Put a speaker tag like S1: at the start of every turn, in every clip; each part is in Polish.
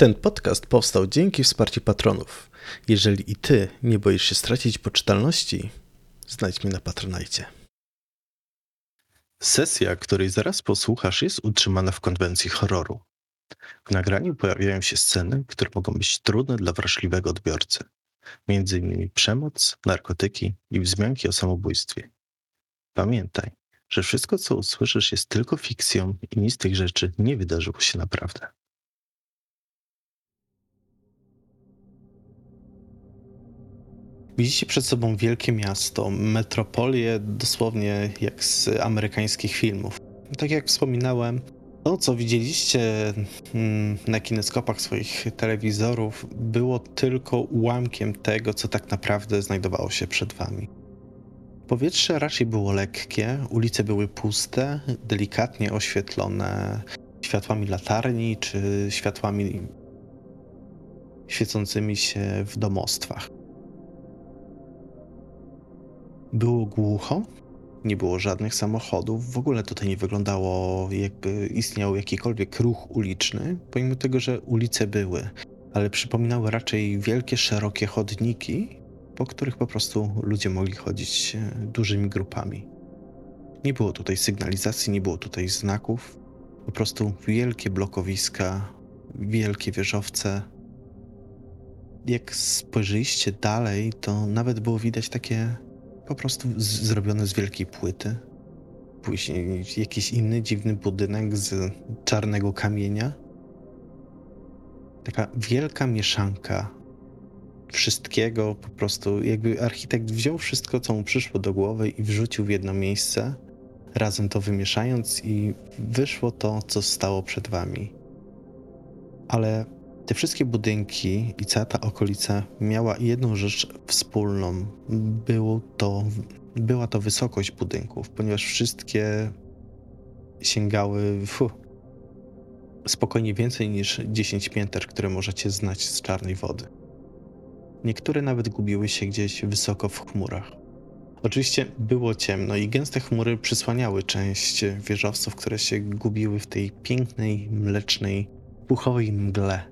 S1: Ten podcast powstał dzięki wsparciu patronów. Jeżeli i ty nie boisz się stracić poczytalności, znajdź mnie na Patronajcie. Sesja, której zaraz posłuchasz, jest utrzymana w konwencji horroru. W nagraniu pojawiają się sceny, które mogą być trudne dla wrażliwego odbiorcy. Między innymi przemoc, narkotyki i wzmianki o samobójstwie. Pamiętaj, że wszystko, co usłyszysz, jest tylko fikcją i nic z tych rzeczy nie wydarzyło się naprawdę. Widzicie przed sobą wielkie miasto, metropolię dosłownie jak z amerykańskich filmów. Tak jak wspominałem, to co widzieliście mm, na kineskopach swoich telewizorów było tylko ułamkiem tego, co tak naprawdę znajdowało się przed wami. Powietrze raczej było lekkie, ulice były puste, delikatnie oświetlone światłami latarni czy światłami świecącymi się w domostwach. Było głucho, nie było żadnych samochodów, w ogóle tutaj nie wyglądało jakby istniał jakikolwiek ruch uliczny, pomimo tego, że ulice były, ale przypominały raczej wielkie, szerokie chodniki, po których po prostu ludzie mogli chodzić e, dużymi grupami. Nie było tutaj sygnalizacji, nie było tutaj znaków, po prostu wielkie blokowiska, wielkie wieżowce. Jak spojrzeliście dalej, to nawet było widać takie po prostu z, zrobione z wielkiej płyty. Później jakiś inny dziwny budynek z czarnego kamienia. Taka wielka mieszanka wszystkiego, po prostu jakby architekt wziął wszystko, co mu przyszło do głowy i wrzucił w jedno miejsce, razem to wymieszając i wyszło to, co stało przed wami. Ale te wszystkie budynki i cała ta okolica miała jedną rzecz wspólną. Było to, była to wysokość budynków, ponieważ wszystkie sięgały fu, spokojnie więcej niż 10 pięter, które możecie znać z czarnej wody. Niektóre nawet gubiły się gdzieś wysoko w chmurach. Oczywiście było ciemno i gęste chmury przysłaniały część wieżowców, które się gubiły w tej pięknej, mlecznej, puchowej mgle.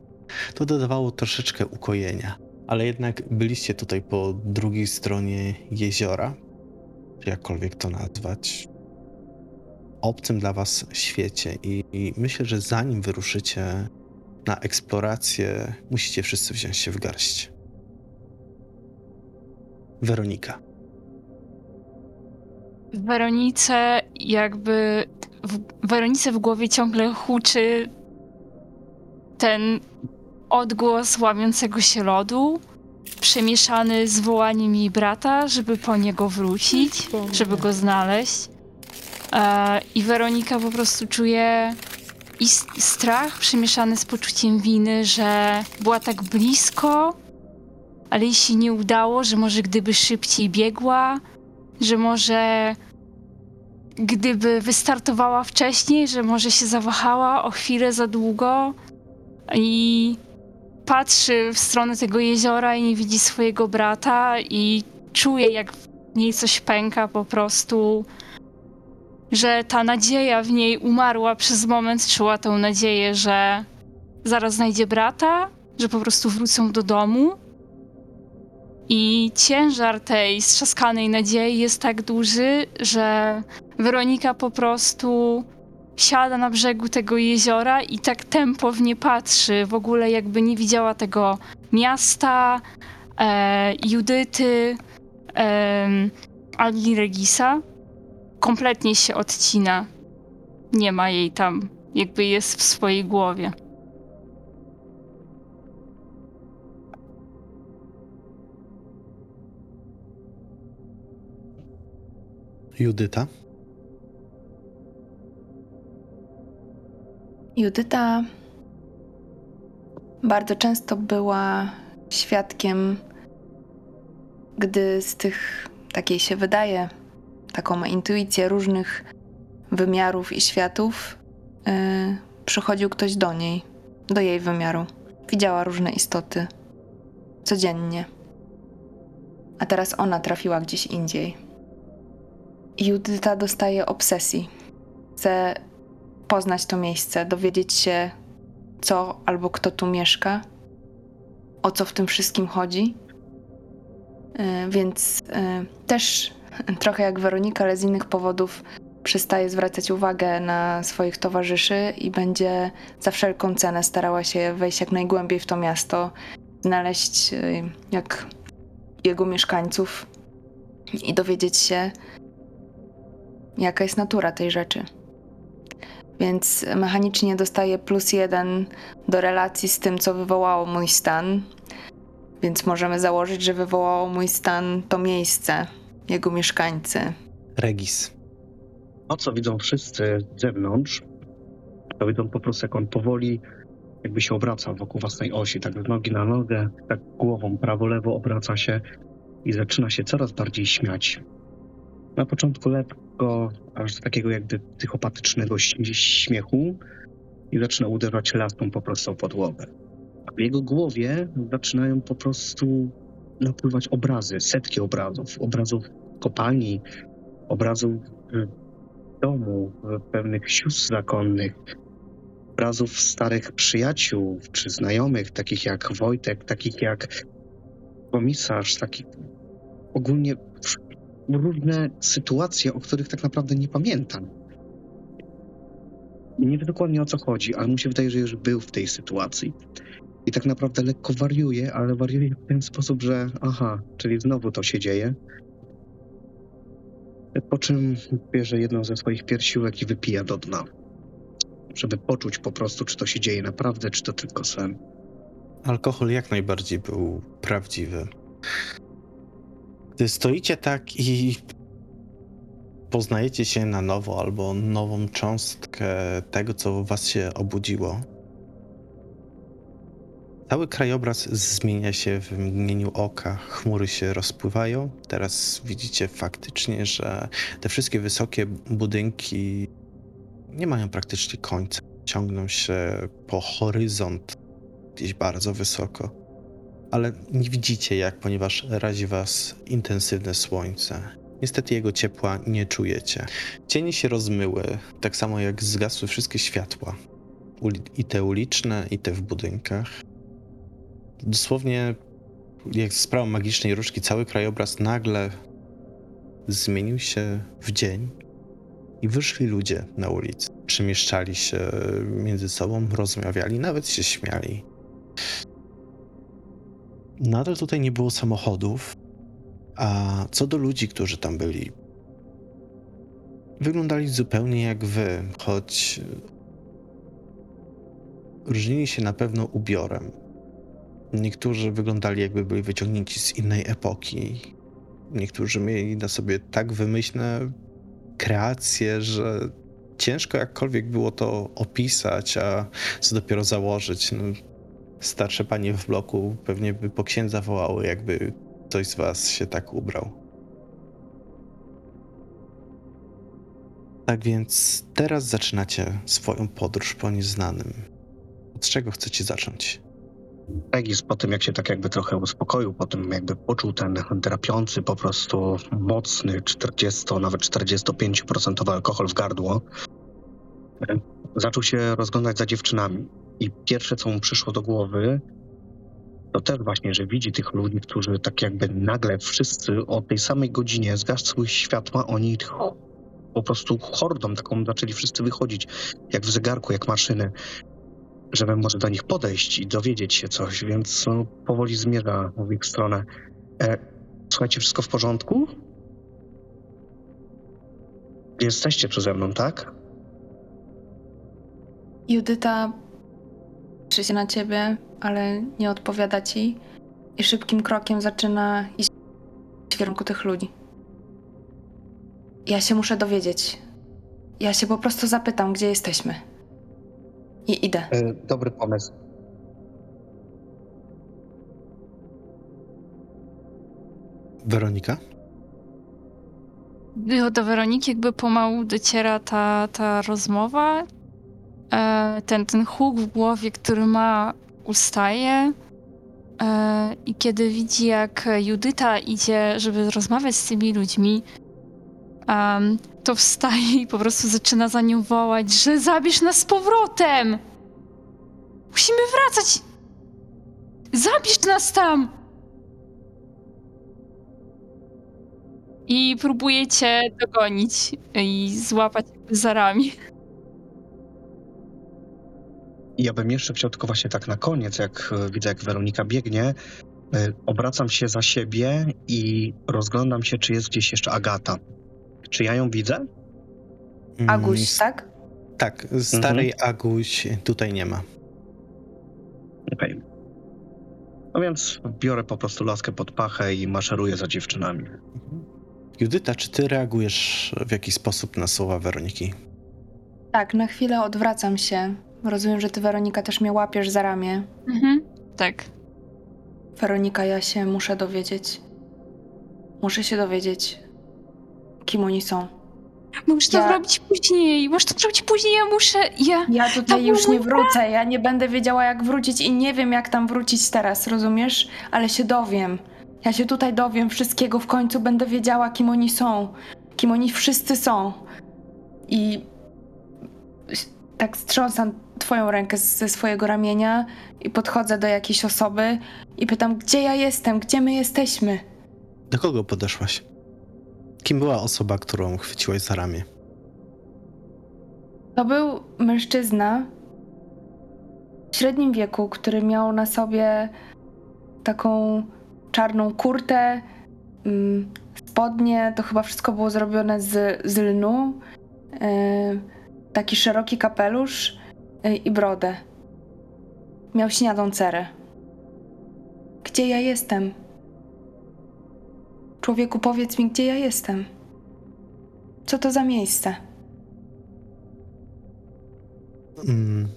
S1: To dodawało troszeczkę ukojenia, ale jednak byliście tutaj po drugiej stronie jeziora, jakkolwiek to nazwać, obcym dla was świecie i, i myślę, że zanim wyruszycie na eksplorację, musicie wszyscy wziąć się w garść. Weronika.
S2: W Weronice jakby w Weronice w głowie ciągle huczy ten odgłos łamiącego się lodu, przemieszany z wołaniem jej brata, żeby po niego wrócić, żeby go znaleźć. E, I Weronika po prostu czuje i strach przemieszany z poczuciem winy, że była tak blisko, ale jej się nie udało, że może gdyby szybciej biegła, że może gdyby wystartowała wcześniej, że może się zawahała o chwilę za długo i patrzy w stronę tego jeziora i nie widzi swojego brata i czuje, jak w niej coś pęka po prostu, że ta nadzieja w niej umarła przez moment, czuła tę nadzieję, że zaraz znajdzie brata, że po prostu wrócą do domu. I ciężar tej strzaskanej nadziei jest tak duży, że Weronika po prostu siada na brzegu tego jeziora i tak tempo w nie patrzy, w ogóle jakby nie widziała tego miasta, e, Judyty, e, Regisa. Kompletnie się odcina. Nie ma jej tam, jakby jest w swojej głowie.
S1: Judyta?
S3: Judyta bardzo często była świadkiem, gdy z tych, takiej się wydaje, taką ma intuicję różnych wymiarów i światów, yy, przychodził ktoś do niej, do jej wymiaru. Widziała różne istoty codziennie. A teraz ona trafiła gdzieś indziej. Judyta dostaje obsesji. Chce poznać to miejsce, dowiedzieć się, co albo kto tu mieszka, o co w tym wszystkim chodzi. E, Więc e, też trochę jak Weronika, ale z innych powodów przestaje zwracać uwagę na swoich towarzyszy i będzie za wszelką cenę starała się wejść jak najgłębiej w to miasto, znaleźć e, jak jego mieszkańców i dowiedzieć się, jaka jest natura tej rzeczy. Więc mechanicznie dostaję plus jeden do relacji z tym, co wywołało mój stan. Więc możemy założyć, że wywołało mój stan to miejsce, jego mieszkańcy.
S1: Regis.
S4: To, co widzą wszyscy z zewnątrz, to widzą po prostu, jak on powoli jakby się obraca wokół własnej osi, tak z nogi na nogę, tak głową prawo-lewo obraca się i zaczyna się coraz bardziej śmiać. Na początku lekko, aż do takiego jakby psychopatycznego śmiechu i zaczyna uderzać laską po prostu o podłogę. A w jego głowie zaczynają po prostu napływać obrazy, setki obrazów, obrazów kopalni, obrazów y, domu, y, pewnych sióstr zakonnych, obrazów starych przyjaciół czy znajomych, takich jak Wojtek, takich jak komisarz, takich ogólnie różne sytuacje, o których tak naprawdę nie pamiętam. Nie wiem dokładnie o co chodzi, ale mu się wydaje, że już był w tej sytuacji. I tak naprawdę lekko wariuje, ale wariuje w ten sposób, że aha, czyli znowu to się dzieje. Po czym bierze jedną ze swoich piersiówek i wypija do dna. Żeby poczuć po prostu, czy to się dzieje naprawdę, czy to tylko sen.
S1: Alkohol jak najbardziej był prawdziwy. Gdy stoicie tak i poznajecie się na nowo, albo nową cząstkę tego, co was się obudziło, cały krajobraz zmienia się w mgnieniu oka. Chmury się rozpływają. Teraz widzicie faktycznie, że te wszystkie wysokie budynki nie mają praktycznie końca. Ciągną się po horyzont gdzieś bardzo wysoko. Ale nie widzicie jak, ponieważ razi was intensywne słońce. Niestety jego ciepła nie czujecie. Cienie się rozmyły, tak samo jak zgasły wszystkie światła. I te uliczne, i te w budynkach. Dosłownie, jak z sprawą magicznej różdżki, cały krajobraz nagle zmienił się w dzień i wyszli ludzie na ulicę. Przemieszczali się między sobą, rozmawiali, nawet się śmiali. Nadal tutaj nie było samochodów, a co do ludzi, którzy tam byli, wyglądali zupełnie jak wy, choć różnili się na pewno ubiorem. Niektórzy wyglądali jakby byli wyciągnięci z innej epoki. Niektórzy mieli na sobie tak wymyślne kreacje, że ciężko jakkolwiek było to opisać, a co dopiero założyć. No, starsze panie w bloku pewnie by po księdza wołały, jakby ktoś z was się tak ubrał. Tak więc teraz zaczynacie swoją podróż po nieznanym. Od czego chcecie zacząć?
S4: Regis po tym, jak się tak jakby trochę uspokoił, po tym jakby poczuł ten drapiący, po prostu mocny 40, nawet 45% alkohol w gardło, e, zaczął się rozglądać za dziewczynami. I pierwsze, co mu przyszło do głowy, to też właśnie, że widzi tych ludzi, którzy tak jakby nagle wszyscy o tej samej godzinie zgasły światła, oni po prostu hordą taką zaczęli wszyscy wychodzić, jak w zegarku, jak maszyny żeby może do nich podejść i dowiedzieć się coś, więc no, powoli zmierza w ich stronę. E, słuchajcie, wszystko w porządku? Jesteście tu ze mną, tak?
S3: Judyta patrzy się na ciebie, ale nie odpowiada ci i szybkim krokiem zaczyna iść w kierunku tych ludzi. Ja się muszę dowiedzieć. Ja się po prostu zapytam, gdzie jesteśmy. I idę.
S4: E, dobry pomysł.
S1: Weronika?
S2: do, do Weroniki jakby pomału dociera ta, ta rozmowa. E, ten, ten huk w głowie, który ma, ustaje. E, I kiedy widzi, jak Judyta idzie, żeby rozmawiać z tymi ludźmi, to wstaje i po prostu zaczyna za nią wołać, że zabierz nas z powrotem! Musimy wracać! Zabierz nas tam! I próbuję cię dogonić i złapać za ramię.
S4: I ja bym jeszcze chciał tylko właśnie tak na koniec, jak e, widzę, jak Weronika biegnie, e, obracam się za siebie i rozglądam się, czy jest gdzieś jeszcze Agata. Czy ja ją widzę?
S1: Mm,
S3: Aguś, tak?
S1: Tak, starej Aguś tutaj nie ma.
S4: Okej. No więc biorę po prostu laskę pod pachę i maszeruję za dziewczynami.
S1: Judyta, czy ty reagujesz w jakiś sposób na słowa Weroniki?
S3: Tak, na chwilę odwracam się. Rozumiem, że ty, Weronika, też mnie łapiesz za ramię.
S2: Mhm. Tak.
S3: Weronika, ja się muszę dowiedzieć. Muszę się dowiedzieć, kim oni są.
S2: Możesz to
S3: Ja-
S2: zrobić później. Możesz to zrobić później, ja muszę. Ja.
S3: Ja
S2: To
S3: tutaj już nie wrócę. Ja nie będę wiedziała, jak wrócić i nie wiem, jak tam wrócić teraz, rozumiesz? Ale się dowiem. Ja się tutaj dowiem wszystkiego. W końcu będę wiedziała, kim oni są. Kim oni wszyscy są. I tak strząsam twoją rękę ze swojego ramienia i podchodzę do jakiejś osoby i pytam, gdzie ja jestem, gdzie my jesteśmy.
S1: Do kogo podeszłaś? Kim była osoba, którą chwyciłaś za ramię?
S3: To był mężczyzna w średnim wieku, który miał na sobie taką czarną kurtę, mm, spodnie, to chyba wszystko było zrobione z, z lnu, yy, taki szeroki kapelusz i brodę. Miał śniadą cerę. Gdzie ja jestem? Człowieku, powiedz mi, gdzie ja jestem? Co to za miejsce?
S1: Mm.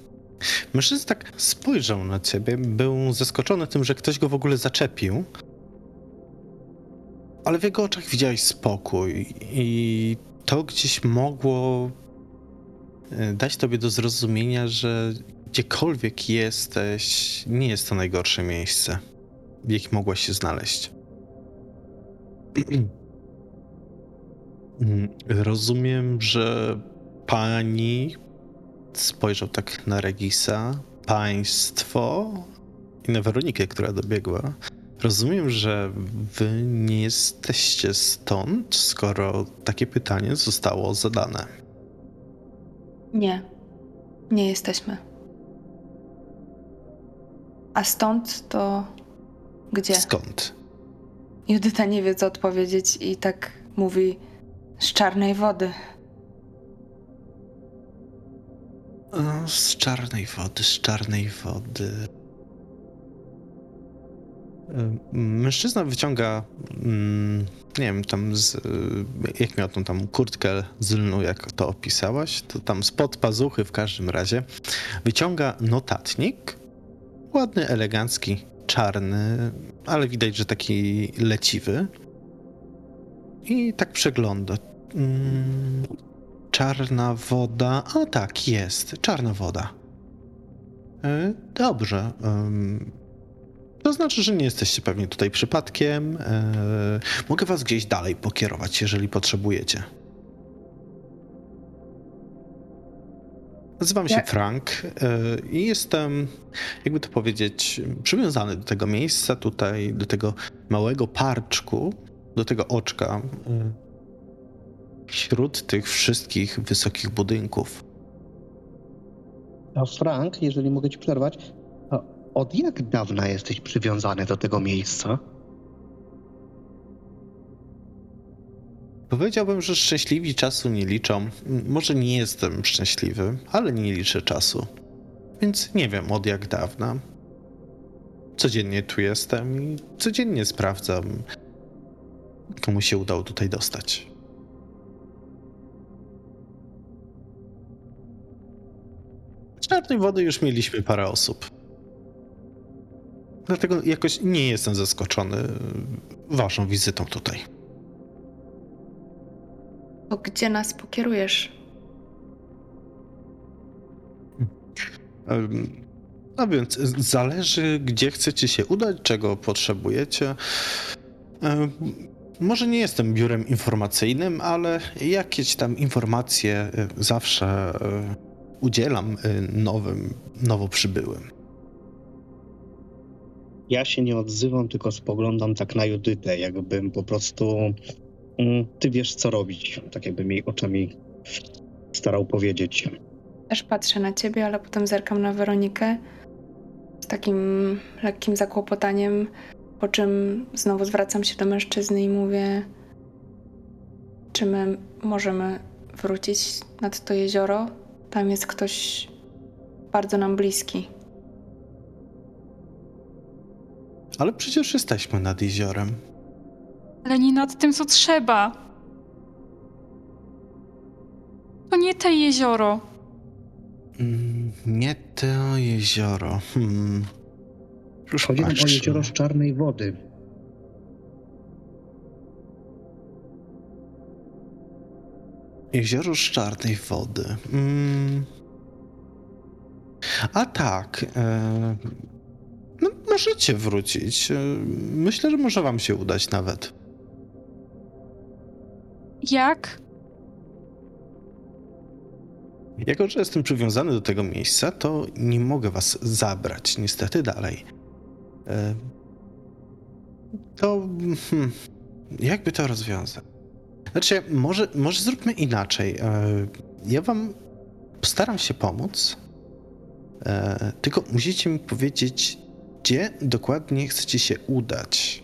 S1: Mężczyzna tak spojrzał na ciebie, był zaskoczony tym, że ktoś go w ogóle zaczepił. Ale w jego oczach widziałeś spokój i to gdzieś mogło dać tobie do zrozumienia, że gdziekolwiek jesteś, nie jest to najgorsze miejsce, w jakim mogłaś się znaleźć. Rozumiem, że pani spojrzał tak na Regisa, państwo i na Weronikę, która dobiegła. Rozumiem, że wy nie jesteście stąd, skoro takie pytanie zostało zadane.
S3: Nie, nie jesteśmy. A stąd to gdzie?
S1: Skąd?
S3: Judyta nie wie, co odpowiedzieć i tak mówi z czarnej wody.
S1: O, z czarnej wody, z czarnej wody. Mężczyzna wyciąga, mm, nie wiem, tam z, jak miał tą tam kurtkę z lnu, jak to opisałaś, to tam spod pazuchy w każdym razie, wyciąga notatnik, ładny, elegancki, czarny, ale widać, że taki leciwy i tak przegląda. Mm, Czarna woda. O tak, jest. Czarna woda. E, Dobrze. em, To znaczy, że nie jesteście pewnie tutaj przypadkiem. E, Mogę was gdzieś dalej pokierować, jeżeli potrzebujecie. Nazywam się Frank e, i jestem, jakby to powiedzieć, przywiązany do tego miejsca tutaj, do tego małego parczku, do tego oczka. e, wśród tych wszystkich wysokich budynków.
S4: A Frank, jeżeli mogę ci przerwać, od jak dawna jesteś przywiązany do tego miejsca?
S1: Powiedziałbym, że szczęśliwi czasu nie liczą. Może nie jestem szczęśliwy, ale nie liczę czasu. Więc nie wiem od jak dawna. Codziennie tu jestem i codziennie sprawdzam, komu się udało tutaj dostać. Z czarnej wody już mieliśmy parę osób. Dlatego jakoś nie jestem zaskoczony waszą wizytą tutaj.
S3: To gdzie nas pokierujesz?
S1: A więc zależy, gdzie chcecie się udać, czego potrzebujecie. Może nie jestem biurem informacyjnym, ale jakieś tam informacje e, zawsze e, udzielam e, nowym, nowo przybyłym.
S4: Ja się nie odzywam, tylko spoglądam tak na Judytę, jakbym po prostu. mm, Ty wiesz, co robić. Tak jakbym jej oczami starał powiedzieć.
S3: Też patrzę na ciebie, ale potem zerkam na Weronikę z takim lekkim zakłopotaniem, po czym znowu zwracam się do mężczyzny i mówię: Czy my możemy wrócić nad to jezioro? Tam jest ktoś bardzo nam bliski.
S1: Ale przecież jesteśmy nad jeziorem.
S2: Ale nie nad tym, co trzeba. To nie te jezioro.
S1: Mm, Nie to jezioro. Hmm. Już
S4: Chodzi nam o jezioro z czarnej wody.
S1: Jezioro z czarnej wody. Mm. A tak. E... Możecie wrócić. E, Myślę, że może wam się udać nawet.
S2: Jak?
S1: Jako, że jestem przywiązany do tego miejsca, to nie mogę was zabrać niestety dalej. E... To. Hmm, jakby to rozwiązać? Znaczy, może, może zróbmy inaczej. E... Ja wam postaram się pomóc. Tylko musicie mi powiedzieć, gdzie dokładnie chcecie się udać.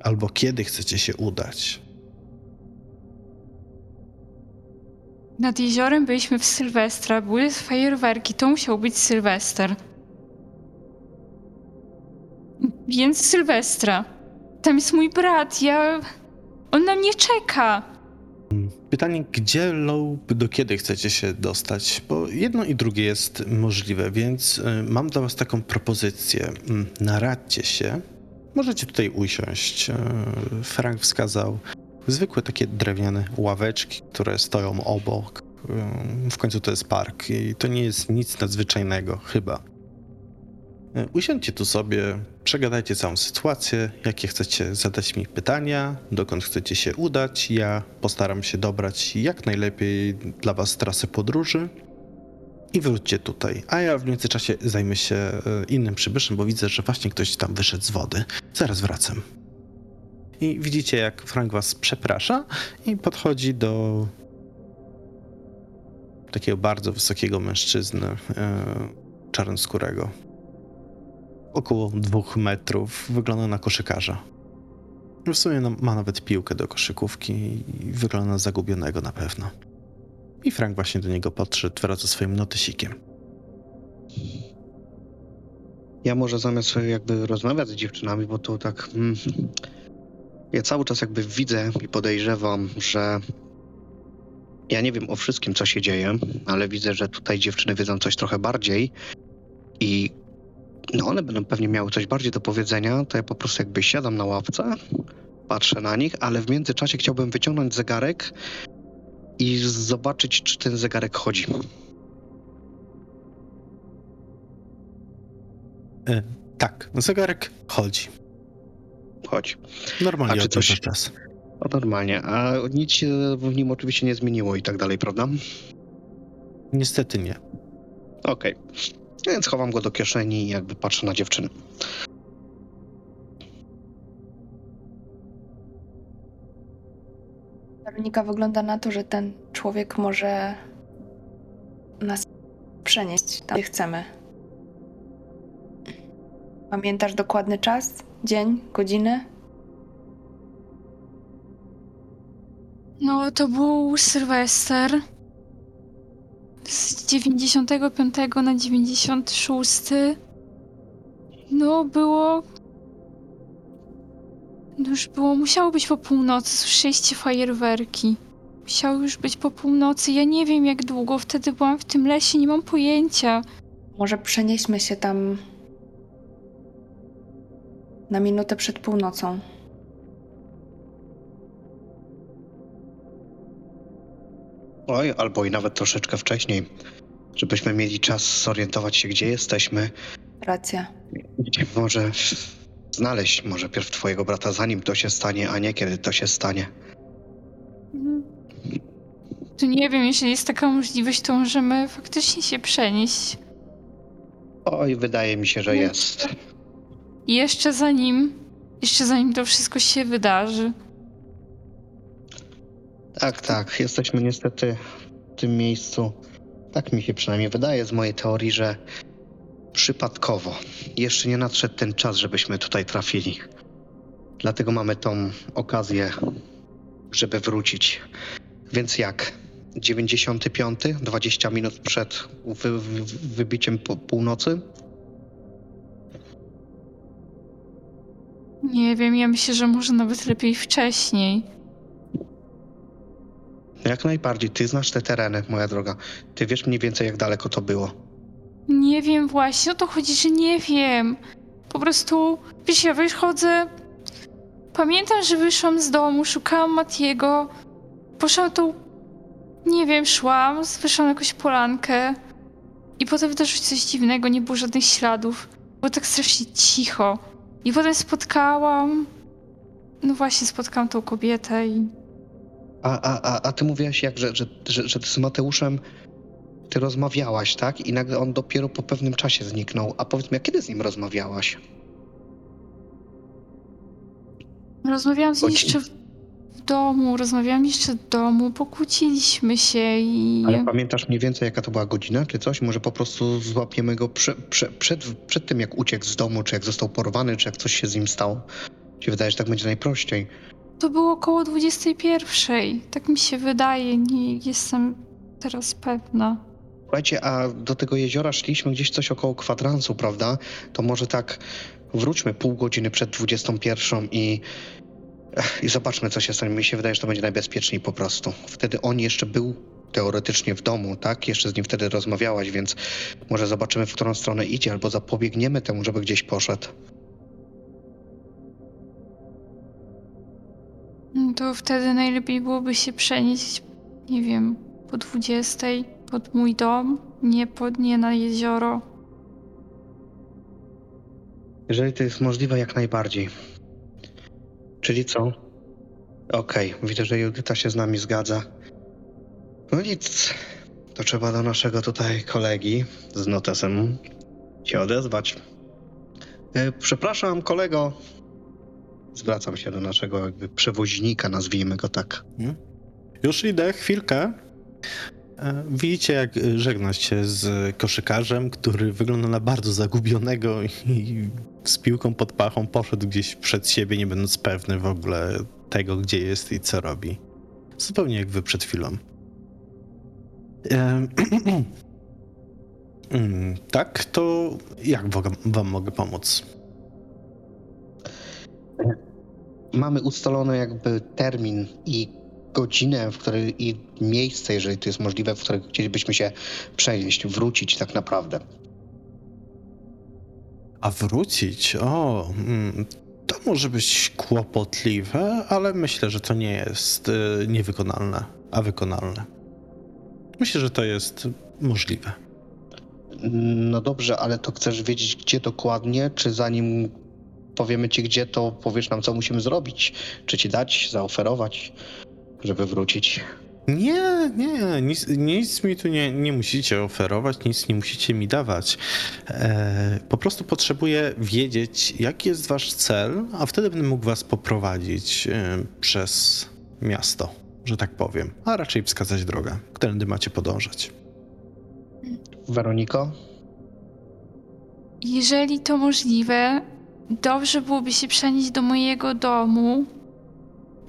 S1: Albo kiedy chcecie się udać.
S2: Nad jeziorem byliśmy w Sylwestra, były fajerwerki, to musiał być Sylwester. Więc Sylwestra. Tam jest mój brat, ja... On na mnie czeka.
S1: Pytanie, gdzie lub do kiedy chcecie się dostać? Bo jedno i drugie jest możliwe, więc y, mam dla was taką propozycję. Mm, Naradźcie się. Możecie tutaj usiąść. Y, Frank wskazał zwykłe takie drewniane ławeczki, które stoją obok. Y, W końcu to jest park i to nie jest nic nadzwyczajnego, chyba. Y, Usiądźcie tu sobie, przegadajcie całą sytuację, jakie chcecie zadać mi pytania, dokąd chcecie się udać. Ja postaram się dobrać jak najlepiej dla Was trasę podróży i wróćcie tutaj. A ja w międzyczasie zajmę się e, innym przybyszem, bo widzę, że właśnie ktoś tam wyszedł z wody. Zaraz wracam. I widzicie, jak Frank Was przeprasza i podchodzi do takiego bardzo wysokiego mężczyzny e, czarnoskórego około dwóch metrów. Wygląda na koszykarza. W sumie no, ma nawet piłkę do koszykówki i wygląda na zagubionego na pewno. I Frank właśnie do niego podszedł wraz ze swoim notysikiem.
S4: Ja może zamiast jakby rozmawiać z dziewczynami, bo to tak. Mm, ja cały czas jakby widzę i podejrzewam, że. Ja nie wiem o wszystkim, co się dzieje, ale widzę, że tutaj dziewczyny wiedzą coś trochę bardziej i no one będą pewnie miały coś bardziej do powiedzenia, to ja po prostu jakby siadam na ławce, patrzę na nich, ale w międzyczasie chciałbym wyciągnąć zegarek i zobaczyć, czy ten zegarek chodzi.
S1: E, tak, zegarek chodzi.
S4: Chodź.
S1: Normalnie
S4: A czy coś-
S1: czas.
S4: O, normalnie. A nic się w nim oczywiście nie zmieniło i tak dalej, prawda?
S1: Niestety nie.
S4: Okej. Więc chowam go do kieszeni i jakby patrzę na dziewczynę.
S3: Weronika wygląda na to, że ten człowiek może nas przenieść tam, gdzie chcemy. Pamiętasz dokładny czas? Dzień? Godzinę?
S2: No, to był Sylwester. Z 95 na 96. No, było. No już było, musiało być po północy. Słyszeliście fajerwerki. Musiało już być po północy. Ja nie wiem, jak długo wtedy byłam w tym lesie, nie mam pojęcia.
S3: Może przenieśmy się tam na minutę przed północą.
S4: Oj, albo i nawet troszeczkę wcześniej, żebyśmy mieli czas zorientować się, gdzie jesteśmy.
S3: Racja.
S4: Gdzie może znaleźć może pierw twojego brata, zanim to się stanie, a nie kiedy to się stanie.
S2: Mhm. To nie wiem, jeśli jest taka możliwość, to możemy faktycznie się przenieść.
S4: Oj, wydaje mi się, że jest.
S2: I jeszcze zanim, jeszcze zanim to wszystko się wydarzy.
S4: Tak, tak. Jesteśmy niestety w tym miejscu. Tak mi się przynajmniej wydaje z mojej teorii, że przypadkowo. Jeszcze nie nadszedł ten czas, żebyśmy tutaj trafili. Dlatego mamy tą okazję, żeby wrócić. Więc jak? 95, 20 minut przed wy, wy, wybiciem północy?
S2: Nie wiem, ja myślę, że może nawet lepiej wcześniej.
S4: Jak najbardziej. Ty znasz te tereny, moja droga. Ty wiesz mniej więcej, jak daleko to było.
S2: Nie wiem właśnie, o to chodzi, że nie wiem. Po prostu, wiesz, ja wychodzę. Pamiętam, że wyszłam z domu, szukałam Matiego. Poszłam tą, nie wiem, szłam, wyszłam jakąś polankę. I potem wydarzyło się coś dziwnego, nie było żadnych śladów. Było tak strasznie cicho. I potem spotkałam. No właśnie, spotkałam tą kobietę i.
S4: A, a, a, a ty mówiłaś, jak, że, że, że, że ty z Mateuszem ty rozmawiałaś, tak? I nagle on dopiero po pewnym czasie zniknął. A powiedz mi, a kiedy z nim rozmawiałaś?
S2: Rozmawiałam z nim jeszcze w w domu, rozmawiałam jeszcze w domu, pokłóciliśmy się i.
S4: Ale pamiętasz mniej więcej, jaka to była godzina, czy coś? Może po prostu złapiemy go prze, prze, przed, przed tym, jak uciekł z domu, czy jak został porwany, czy jak coś się z nim stało? Ci wydaje, że tak będzie najprościej.
S2: To było około 21. Tak mi się wydaje, nie jestem teraz pewna.
S4: Słuchajcie, a do tego jeziora szliśmy gdzieś coś około kwadransu, prawda? To może tak wróćmy pół godziny przed 21 i, i zobaczmy, co się stanie. Mi się wydaje, że to będzie najbezpieczniej po prostu. Wtedy on jeszcze był teoretycznie w domu, tak? Jeszcze z nim wtedy rozmawiałaś, więc może zobaczymy, w którą stronę idzie, albo zapobiegniemy temu, żeby gdzieś poszedł.
S2: To wtedy najlepiej byłoby się przenieść, nie wiem, po 20 pod mój dom, nie pod nie na jezioro.
S4: Jeżeli to jest możliwe, jak najbardziej. Czyli co? Okej, widzę, że Judyta się z nami zgadza. No nic, to trzeba do naszego tutaj kolegi z notesem się odezwać. E, przepraszam, kolego. Zwracam się do naszego jakby przewoźnika, nazwijmy go tak.
S1: Już idę, chwilkę. E, Widzicie, jak e, żegna się z koszykarzem, który wygląda na bardzo zagubionego i z piłką pod pachą poszedł gdzieś przed siebie, nie będąc pewny w ogóle tego, gdzie jest i co robi. Zupełnie jak wy przed chwilą. Em, mm, tak, to jak wam, wam mogę pomóc?
S4: Mamy ustalony jakby termin i godzinę, w której i miejsce, jeżeli to jest możliwe, w którym chcielibyśmy się przenieść, wrócić tak naprawdę.
S1: A wrócić? O, mm, to może być kłopotliwe, ale myślę, że to nie jest y, niewykonalne, a wykonalne. Myślę, że to jest możliwe.
S4: No dobrze, ale to chcesz wiedzieć, gdzie dokładnie? Czy zanim powiemy ci, gdzie, to powiesz nam, co musimy zrobić? Czy ci dać, zaoferować, żeby wrócić?
S1: Nie, nie, nic, nic mi tu nie, nie musicie oferować, nic nie musicie mi dawać. E, po prostu potrzebuję wiedzieć, jaki jest wasz cel, a wtedy będę mógł was poprowadzić e, przez miasto, że tak powiem, a raczej wskazać drogę, którędy macie podążać.
S4: Weroniko?
S2: Jeżeli to możliwe, dobrze byłoby się przenieść do mojego domu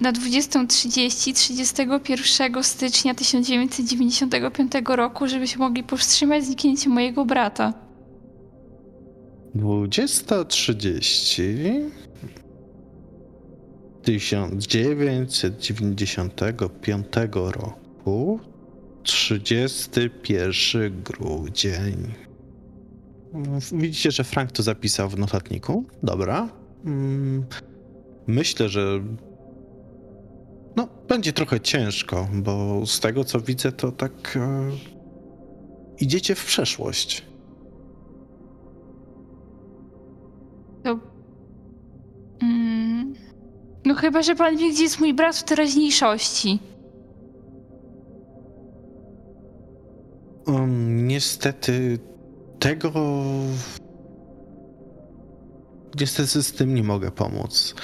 S2: na 20.30 31 stycznia 1995 roku, żebyśmy mogli powstrzymać zniknięcie mojego brata.
S1: 20.30 1995 roku 31 grudzień. Widzicie, że Frank to zapisał w notatniku. Dobra. Mm, Myślę, że no, będzie trochę ciężko, bo z tego co widzę, to tak e, idziecie w przeszłość.
S2: To... Mm. No chyba, że pan wie, gdzie jest mój brat w teraźniejszości.
S1: Um, niestety Tego. Niestety z tym nie mogę pomóc.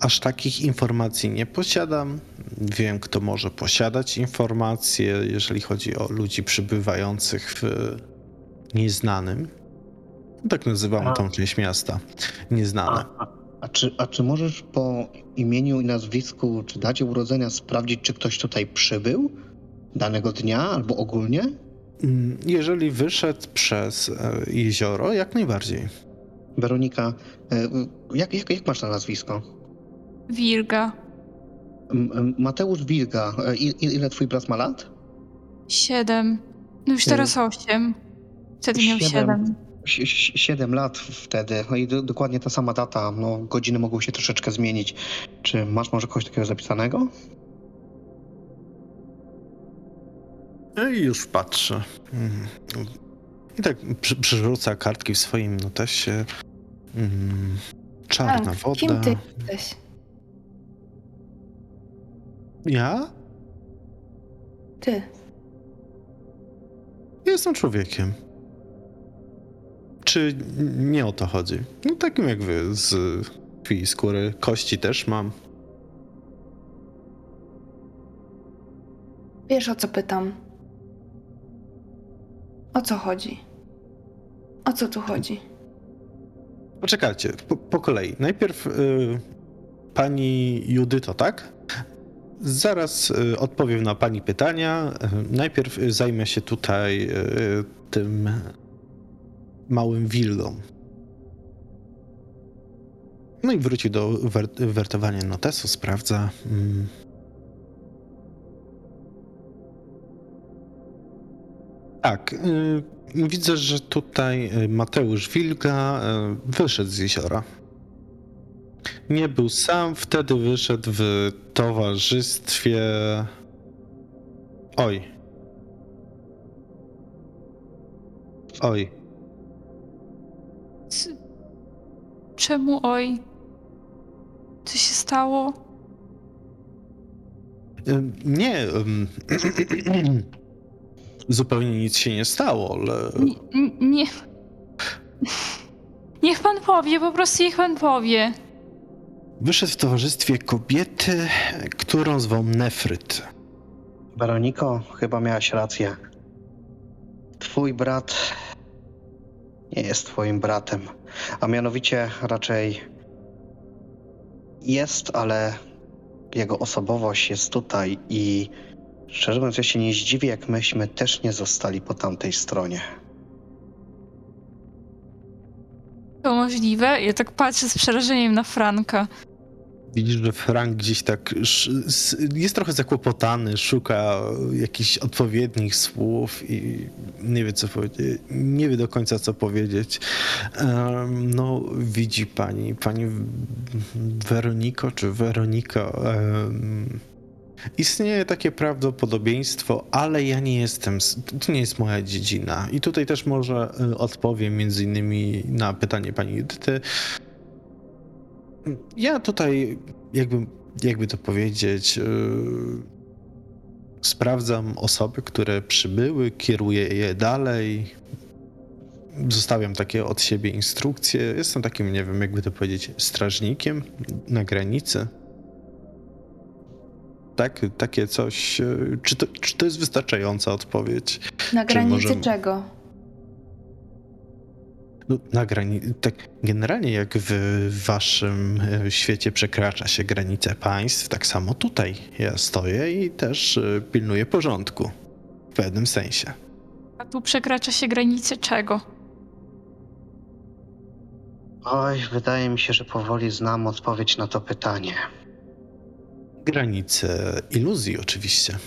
S1: Aż takich informacji nie posiadam. Wiem, kto może posiadać informacje, jeżeli chodzi o ludzi przybywających w nieznanym. Tak nazywamy
S4: A.
S1: tą część miasta. Nieznane.
S4: A, a, a, czy, a czy możesz po imieniu i nazwisku, czy dacie urodzenia sprawdzić, czy ktoś tutaj przybył danego dnia albo ogólnie?
S1: Mm, Jeżeli wyszedł przez e, jezioro, jak najbardziej.
S4: Weronika, e, jak, jak, jak masz na nazwisko?
S2: Wilga.
S4: Mateusz Wilga, e, ile twój brat ma lat?
S2: Siedem. No już teraz osiem. Wtedy miał
S4: siedem.
S2: siedem.
S4: Sie- sie- Siedem lat wtedy, no i do, dokładnie ta sama data, no godziny mogą się troszeczkę zmienić. Czy masz może kogoś takiego zapisanego?
S1: No i już patrzę. Mhm. I tak przy, przerzuca kartki w swoim notesie. Mm, Czarna
S3: Frank,
S1: woda.
S3: kim ty jesteś?
S1: Ja?
S3: Ty.
S1: Jestem człowiekiem. Czy nie o to chodzi? No takim jak wy, z krwi i skóry. Kości też mam.
S3: Wiesz o co pytam? O co chodzi? O co tu chodzi?
S1: Poczekajcie, po, po kolei. Najpierw y, pani Judyto, tak? Zaraz y, odpowiem na pani pytania. Y, najpierw y, zajmę się tutaj y, tym małym willą. No i wróci do wer- wertowania notesu, sprawdza. Mm. Tak, y, widzę, że tutaj y, Mateusz Wilga y, wyszedł z jeziora. Nie był sam, wtedy wyszedł w towarzystwie. Oj. Oj.
S2: C- Czemu oj? Co się stało?
S1: Nie. Zupełnie nic się nie stało, ale.
S2: Nie, n- nie. Niech pan powie, po prostu niech pan powie.
S1: Wyszedł w towarzystwie kobiety, którą zwą Nefryt.
S4: Weroniko, chyba miałaś rację. Twój brat nie jest twoim bratem, a mianowicie raczej jest, ale jego osobowość jest tutaj i szczerze mówiąc, ja się nie zdziwię, jak myśmy też nie zostali po tamtej stronie.
S2: To możliwe? Ja tak patrzę z przerażeniem na Franka.
S1: Widzisz, że Frank gdzieś tak jest trochę zakłopotany, szuka jakichś odpowiednich słów i nie wie co powiedzieć, nie wie do końca co powiedzieć. No, widzi pani, pani Weroniko czy Weroniko. em, Istnieje takie prawdopodobieństwo, ale ja nie jestem, to nie jest moja dziedzina. I tutaj też może y, odpowiem między innymi na pytanie pani Judyty. Ja tutaj, jakby, jakby to powiedzieć, yy, sprawdzam osoby, które przybyły, kieruję je dalej. Zostawiam takie od siebie instrukcje. Jestem takim, nie wiem, jakby to powiedzieć, strażnikiem na granicy. Tak, takie coś. yy, Czy to, czy to jest wystarczająca odpowiedź?
S3: Na granicy
S1: możemy-
S3: czego?
S1: No, na granicy, tak generalnie jak w waszym e, świecie przekracza się granice państw, tak samo tutaj ja stoję i też e, pilnuję porządku. W pewnym sensie.
S2: A tu przekracza się granice czego?
S4: Oj, wydaje mi się, że powoli znam odpowiedź na to pytanie.
S1: Granice iluzji oczywiście.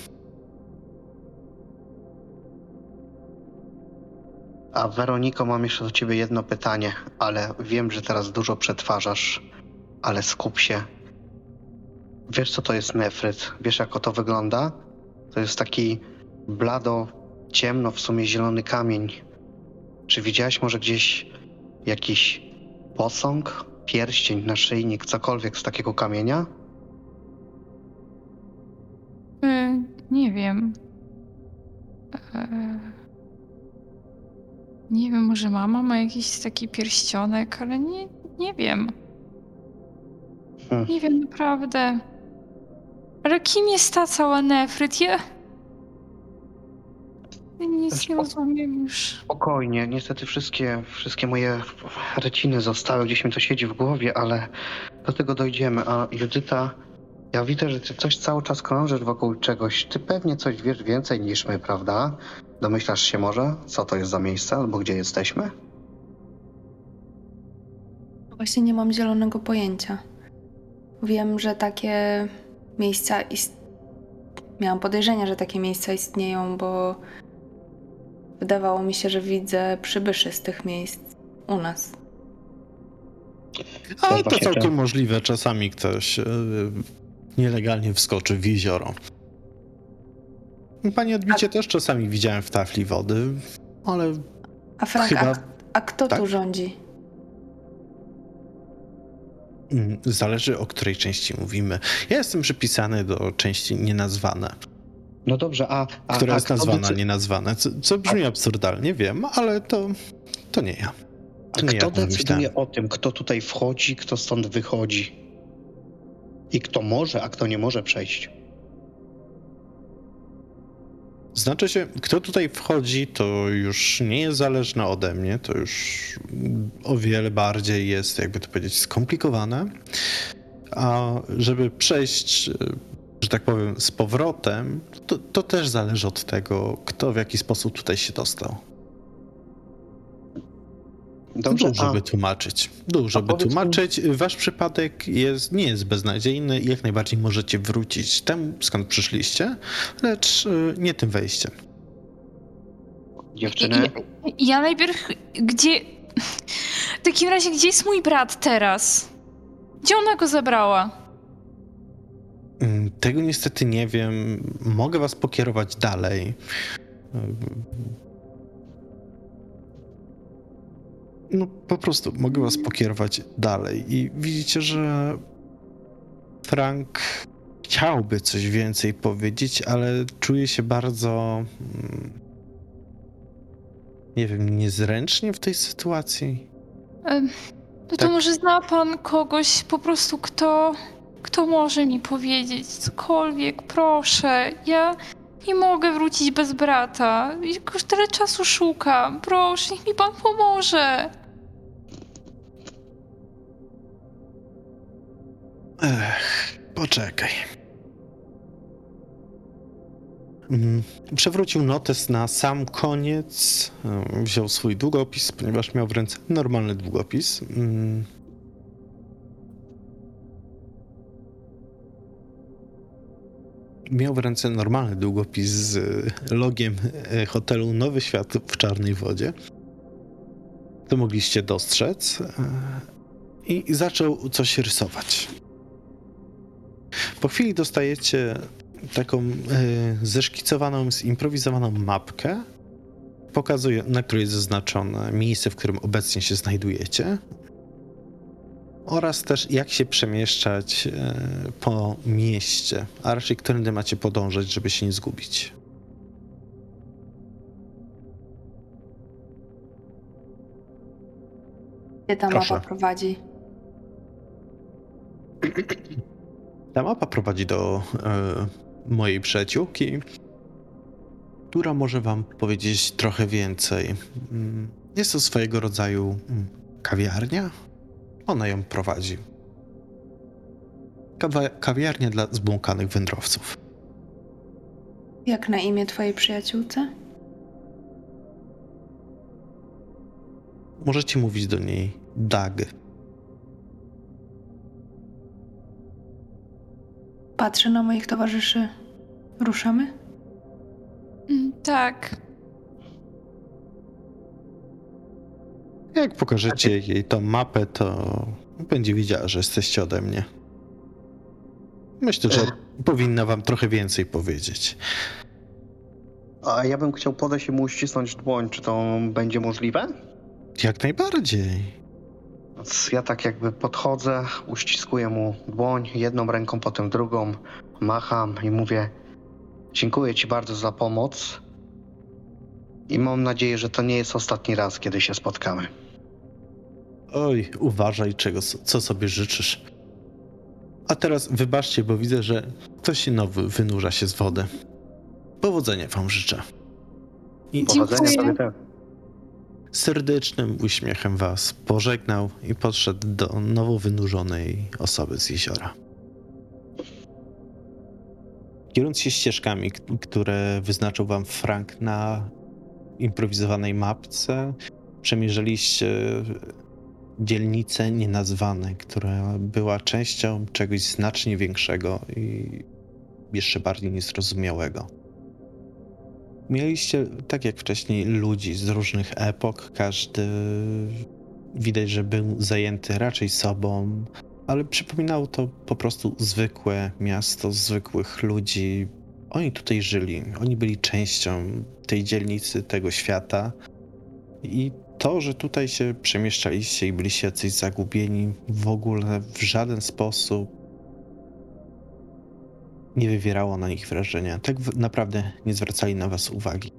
S4: A Weroniko, mam jeszcze do ciebie jedno pytanie, ale wiem, że teraz dużo przetwarzasz, ale skup się. Wiesz, co to jest nefryt? Wiesz, jak to wygląda? To jest taki blado, ciemno, w sumie zielony kamień. Czy widziałeś może gdzieś jakiś posąg, pierścień, naszyjnik, cokolwiek z takiego kamienia?
S2: Y, nie wiem. E, Nie wiem, może mama ma jakiś taki pierścionek, ale nie, nie wiem.
S4: Hmm.
S2: Nie wiem naprawdę. Ale kim jest ta cała nefryt? Ja... nic nie rozumiem już.
S4: Spokojnie, niestety wszystkie, wszystkie moje reciny zostały, gdzieś mi to siedzi w głowie, ale do tego dojdziemy. A Judyta, ja widzę, że ty coś cały czas krążysz wokół czegoś. Ty pewnie coś wiesz więcej niż my, prawda? Domyślasz się może, co to jest za miejsce albo gdzie jesteśmy?
S3: Właśnie nie mam zielonego pojęcia. Wiem, że takie miejsca ist... Miałam podejrzenia, że takie miejsca istnieją, bo wydawało mi się, że widzę przybyszy z tych miejsc u nas.
S1: A to całkiem możliwe. Czasami ktoś e, nielegalnie wskoczy w jezioro. Pani odbicie też czasami widziałem w tafli wody, ale
S3: A Frank,
S1: Chyba-
S3: a, a kto
S1: tak.
S3: tu rządzi?
S1: mm, zależy o której części mówimy. Ja jestem przypisany do części nienazwane,
S4: No dobrze, a... a
S1: która
S4: a
S1: jest nazwana
S4: decy-
S1: nienazwane, co, co brzmi absurdalnie, wiem, ale to, to nie ja.
S4: A
S1: To nie
S4: kto
S1: ja
S4: decyduje o tym, kto tutaj wchodzi, kto stąd wychodzi? I kto może, a kto nie może przejść?
S1: Znaczy się, kto tutaj wchodzi, to już nie jest zależne ode mnie, to już o wiele bardziej jest, jakby to powiedzieć, skomplikowane. A żeby przejść, że tak powiem, z powrotem, to, to też zależy od tego, kto w jaki sposób tutaj się dostał.
S4: Dobrze,
S1: Dużo
S4: a
S1: by tłumaczyć. Dużo
S4: a
S1: by
S4: powiedz mi-
S1: tłumaczyć. Wasz przypadek jest, nie jest beznadziejny i jak najbardziej możecie wrócić tam, skąd przyszliście, lecz e, nie tym wejściem.
S4: dziewczyny...
S2: I- Ja najpierw. Gdzie. W takim razie, gdzie jest mój brat teraz? Gdzie ona go zabrała?
S1: Mm, Tego niestety nie wiem. Mogę was pokierować dalej. No po prostu mogę was pokierować dalej i widzicie, że Frank chciałby coś więcej powiedzieć, ale czuje się bardzo mm, nie wiem, niezręcznie w tej sytuacji.
S2: No to
S1: Tak.
S2: może zna pan kogoś po prostu, kto. Kto może mi powiedzieć cokolwiek, proszę. Ja nie mogę wrócić bez brata. Już tyle czasu szukam. Proszę, niech mi pan pomoże.
S1: Ech, poczekaj. Mm, Przewrócił notes na sam koniec. em, Wziął swój długopis, ponieważ miał w ręce normalny długopis. Mm. Miał w ręce normalny długopis z e, logiem e, hotelu Nowy Świat w Czarnej Wodzie. To mogliście dostrzec. e, I zaczął coś rysować. Po chwili dostajecie taką e, zeszkicowaną, zimprowizowaną mapkę, pokazuje, na której jest zaznaczone miejsce, w którym obecnie się znajdujecie oraz też jak się przemieszczać e, po mieście, a raczej którędy macie podążać, żeby się nie zgubić.
S3: Gdzie ta
S1: Proszę.
S3: mapa prowadzi?
S1: Ta mapa prowadzi do e, mojej przyjaciółki, która może wam powiedzieć trochę więcej. Mm, Jest to swojego rodzaju mm, kawiarnia. Ona ją prowadzi. Kawa- kawiarnia dla zbłąkanych wędrowców.
S3: Jak na imię twojej przyjaciółce?
S1: Możecie mówić do niej Dag.
S3: Patrzę na moich towarzyszy. Ruszamy?
S2: Mm, Tak.
S1: Jak pokażecie jej tą mapę, to będzie wiedziała, że jesteście ode mnie. Myślę, że powinna wam trochę więcej powiedzieć.
S4: A ja bym chciał podejść i mu uścisnąć dłoń. Czy to będzie możliwe?
S1: Jak najbardziej.
S4: Więc ja tak jakby podchodzę, uściskuję mu dłoń, jedną ręką, potem drugą, macham i mówię: Dziękuję Ci bardzo za pomoc. I mam nadzieję, że to nie jest ostatni raz, kiedy się spotkamy.
S1: Oj, uważaj, czego, co sobie życzysz. A teraz wybaczcie, bo widzę, że ktoś nowy wynurza się z wody. Powodzenia wam życzę. I
S4: Powodzenia
S2: Dziękuję.
S4: tobie też.
S1: Serdecznym uśmiechem was pożegnał i podszedł do nowo wynurzonej osoby z jeziora. Kierując się ścieżkami, które wyznaczył wam Frank na improwizowanej mapce, przemierzyliście dzielnicę nienazwane, która była częścią czegoś znacznie większego i jeszcze bardziej niezrozumiałego. Mieliście, tak jak wcześniej, ludzi z różnych epok. Każdy widać, że był zajęty raczej sobą, ale przypominało to po prostu zwykłe miasto, zwykłych ludzi. Oni tutaj żyli, oni byli częścią tej dzielnicy, tego świata. I to, że tutaj się przemieszczaliście i byliście jacyś zagubieni, w ogóle w żaden sposób nie wywierało na nich wrażenia. Tak naprawdę nie zwracali na was uwagi.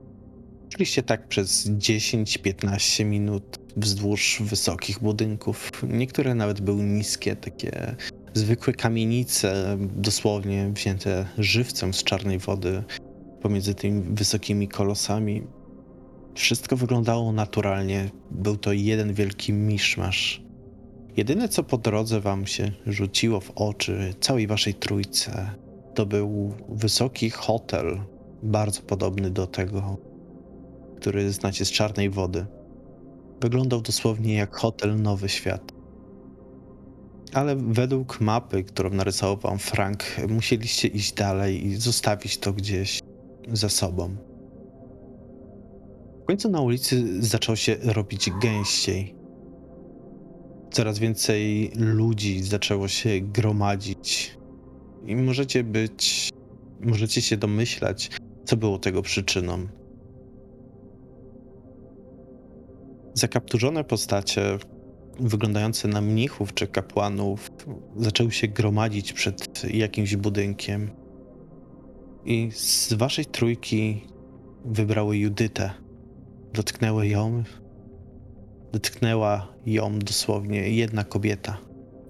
S1: Szliście tak przez 10-15 minut wzdłuż wysokich budynków. Niektóre nawet były niskie, takie zwykłe kamienice, dosłownie wzięte żywcem z czarnej wody pomiędzy tymi wysokimi kolosami. Wszystko wyglądało naturalnie. Był to jeden wielki miszmasz. Jedyne, co po drodze wam się rzuciło w oczy, całej waszej trójce, to był wysoki hotel, bardzo podobny do tego, który znacie z czarnej wody. Wyglądał dosłownie jak hotel Nowy Świat. Ale według mapy, którą narysował wam Frank, musieliście iść dalej i zostawić to gdzieś za sobą. W końcu na ulicy zaczął się robić gęściej. Coraz więcej ludzi zaczęło się gromadzić. I możecie być. Możecie się domyślać, co było tego przyczyną. Zakapturzone postacie, wyglądające na mnichów czy kapłanów, zaczęły się gromadzić przed jakimś budynkiem. I z waszej trójki wybrały Judytę. Dotknęły ją. Dotknęła ją dosłownie jedna kobieta.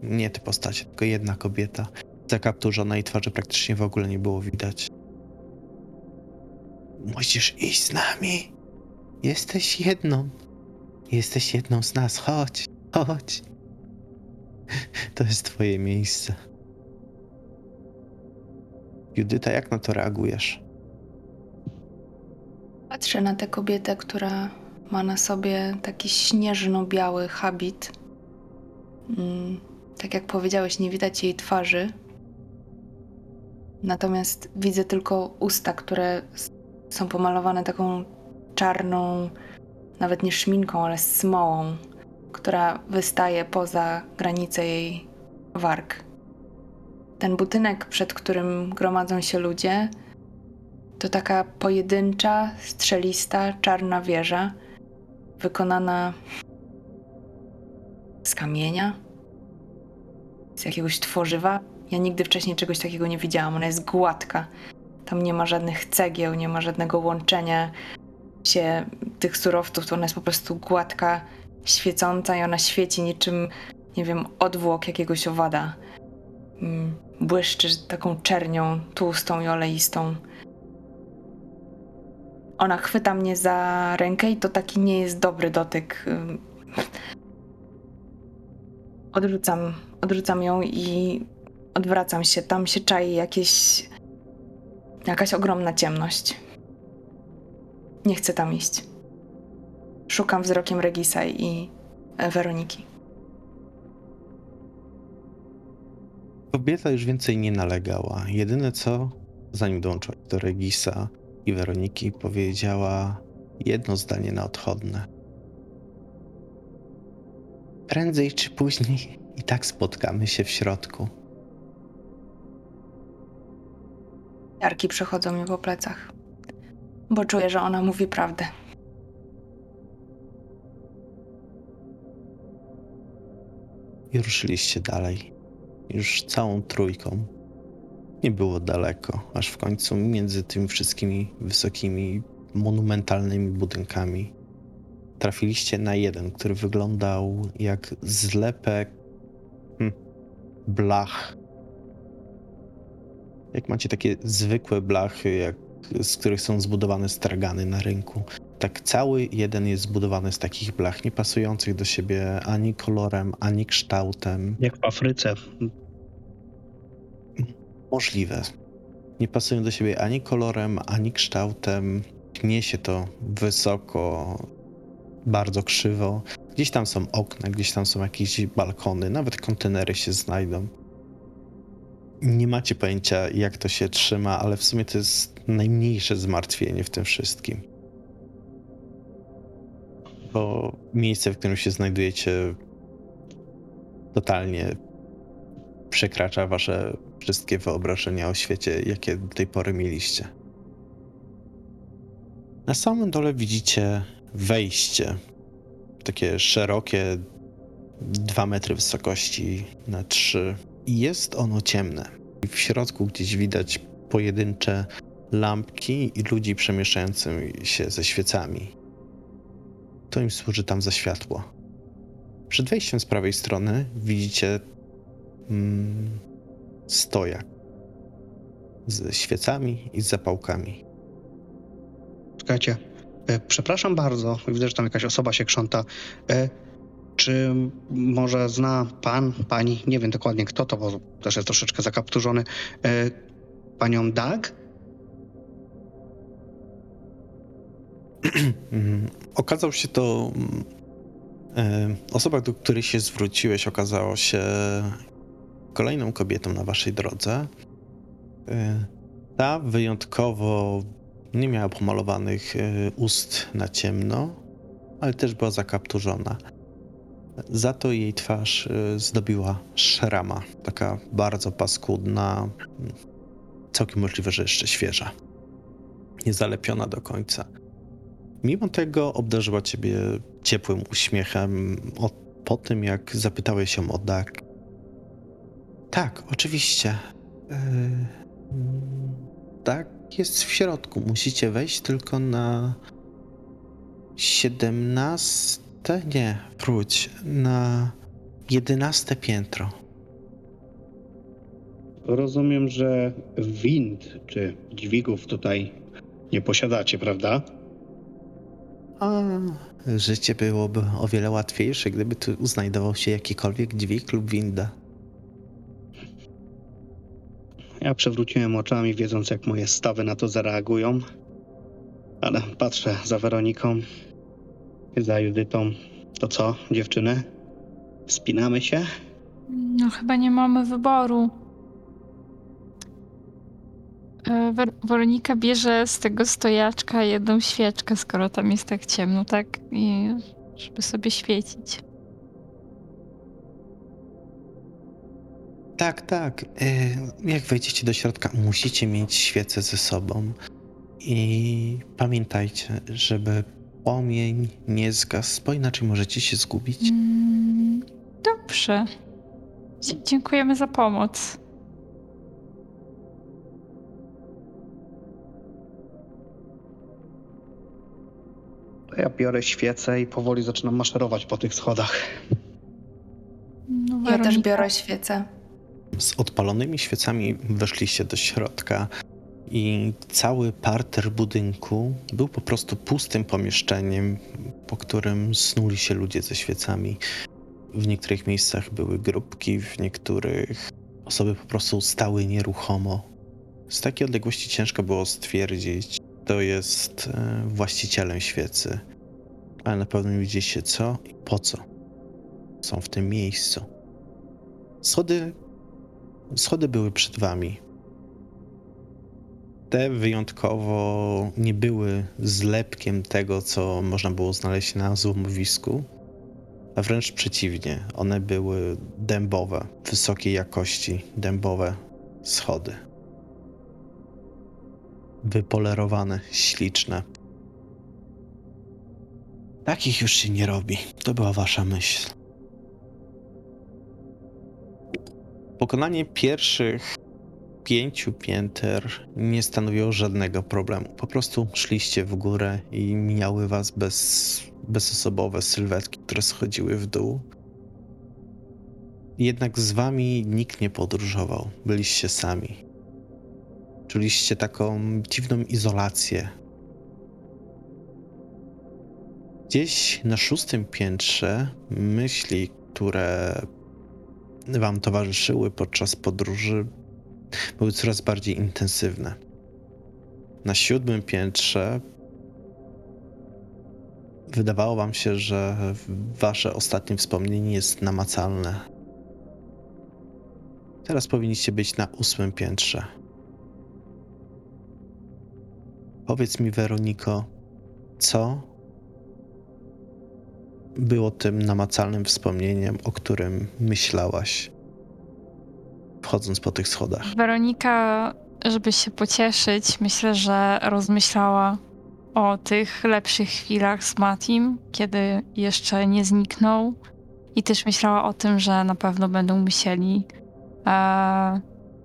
S1: Nie te postacie, tylko jedna kobieta. Zakapturzona i twarzy praktycznie w ogóle nie było widać. Musisz iść z nami. Jesteś jedną. Jesteś jedną z nas. Chodź, chodź. To jest twoje miejsce. Judyta, jak na to reagujesz?
S3: Patrzę na tę kobietę, która ma na sobie taki śnieżno-biały habit. Mm, tak jak powiedziałeś, nie widać jej twarzy. Natomiast widzę tylko usta, które są pomalowane taką czarną, nawet nie szminką, ale smołą, która wystaje poza granicę jej warg. Ten budynek, przed którym gromadzą się ludzie, to taka pojedyncza, strzelista, czarna wieża, wykonana z kamienia, z jakiegoś tworzywa. Ja nigdy wcześniej czegoś takiego nie widziałam. Ona jest gładka. Tam nie ma żadnych cegieł, nie ma żadnego łączenia się tych surowców. To ona jest po prostu gładka, świecąca i ona świeci niczym, nie wiem, odwłok jakiegoś owada. Mm, Błyszczy taką czernią, tłustą i oleistą. Ona chwyta mnie za rękę i to taki nie jest dobry dotyk. Odrzucam, odrzucam ją i odwracam się. Tam się czai jakieś. jakaś ogromna ciemność. Nie chcę tam iść. Szukam wzrokiem Regisa i e, Weroniki.
S1: Kobieta już więcej nie nalegała. Jedyne co, zanim dołączyła do Regisa i Weroniki, powiedziała jedno zdanie na odchodne. Prędzej czy później i tak spotkamy się w środku.
S3: Jarki przechodzą mi po plecach, bo czuję, że ona mówi prawdę.
S1: I ruszyliście dalej. Już całą trójką. Nie było daleko, aż w końcu między tymi wszystkimi wysokimi monumentalnymi budynkami. Trafiliście na jeden, który wyglądał jak zlepek hmm, blach. Jak macie takie zwykłe blachy, jak, z których są zbudowane stragany na rynku, tak cały jeden jest zbudowany z takich blach, nie pasujących do siebie ani kolorem, ani kształtem.
S4: Jak w Afryce.
S1: Możliwe. Nie pasują do siebie ani kolorem, ani kształtem. Pnie się to wysoko, bardzo krzywo. Gdzieś tam są okna, gdzieś tam są jakieś balkony, nawet kontenery się znajdą. Nie macie pojęcia, jak to się trzyma, ale w sumie to jest najmniejsze zmartwienie w tym wszystkim. Bo miejsce, w którym się znajdujecie, totalnie przekracza wasze wszystkie wyobrażenia o świecie, jakie do tej pory mieliście. Na samym dole widzicie wejście. Takie szerokie, 2 metry wysokości na 3. Jest ono ciemne. W środku gdzieś widać pojedyncze lampki i ludzi przemieszczających się ze świecami. To im służy tam za światło. Przed wejściem z prawej strony widzicie mm, stojak ze świecami i z zapałkami.
S4: Czekajcie. E, Przepraszam bardzo, widzę, że tam jakaś osoba się krząta. Czy może zna pan, pani, nie wiem dokładnie kto to, bo też jest troszeczkę zakapturzony, e, panią Dag?
S1: Okazał się to. mm, e, Osoba, do której się zwróciłeś, okazała się kolejną kobietą na waszej drodze. E, Ta wyjątkowo nie miała pomalowanych e, ust na ciemno, ale też była zakapturzona. Za to jej twarz e, zdobiła szrama, taka bardzo paskudna, całkiem możliwe, że jeszcze świeża. Niezalepiona do końca. Mimo tego obdarzyła ciebie ciepłym uśmiechem o, po tym, jak zapytałeś ją o Dag. Tak, oczywiście. Yy, tak, jest w środku. Musicie wejść tylko na 17. Nie, wróć. Na 11 piętro.
S4: Rozumiem, że wind czy dźwigów tutaj nie posiadacie, prawda?
S1: A życie byłoby o wiele łatwiejsze, gdyby tu znajdował się jakikolwiek dźwig lub winda.
S4: Ja przewróciłem oczami, wiedząc jak moje stawy na to zareagują. Ale patrzę za Weroniką, za Judytą. To co, dziewczyny? Spinamy się?
S2: No chyba nie mamy wyboru. E, Wer- Weronika bierze z tego stojaczka jedną świeczkę, skoro tam jest tak ciemno, tak? I żeby sobie świecić.
S1: Tak, tak. y, Jak wejdziecie do środka, musicie mieć świecę ze sobą. I pamiętajcie, żeby płomień nie zgasł, bo inaczej możecie się zgubić.
S2: Mm, dobrze. Dzie- dziękujemy za pomoc.
S4: To ja biorę świecę i powoli zaczynam maszerować po tych schodach.
S2: No,
S3: Ja też
S2: Weronika.
S3: biorę świecę.
S1: Z odpalonymi świecami weszliście do środka i cały parter budynku był po prostu pustym pomieszczeniem, po którym snuli się ludzie ze świecami. W niektórych miejscach były grupki, w niektórych osoby po prostu stały nieruchomo. Z takiej odległości ciężko było stwierdzić, kto jest e, właścicielem świecy, ale na pewno widzieliście co i po co są w tym miejscu. Schody Schody były przed wami. Te wyjątkowo nie były zlepkiem tego, co można było znaleźć na złomowisku, a wręcz przeciwnie, one były dębowe, wysokiej jakości dębowe schody. Wypolerowane, śliczne. Takich już się nie robi. To była wasza myśl. Pokonanie pierwszych pięciu pięter nie stanowiło żadnego problemu. Po prostu szliście w górę i mijały was bez, bezosobowe sylwetki, które schodziły w dół. Jednak z wami nikt nie podróżował. Byliście sami. Czuliście taką dziwną izolację. Gdzieś na szóstym piętrze myśli, które wam towarzyszyły podczas podróży, były coraz bardziej intensywne. Na siódmym piętrze wydawało wam się, że wasze ostatnie wspomnienie jest namacalne. Teraz powinniście być na ósmym piętrze. Powiedz mi, Weroniko, co było tym namacalnym wspomnieniem, o którym myślałaś, wchodząc po tych schodach?
S2: Weronika, żeby się pocieszyć, myślę, że rozmyślała o tych lepszych chwilach z Matim, kiedy jeszcze nie zniknął. I też myślała o tym, że na pewno będą musieli e,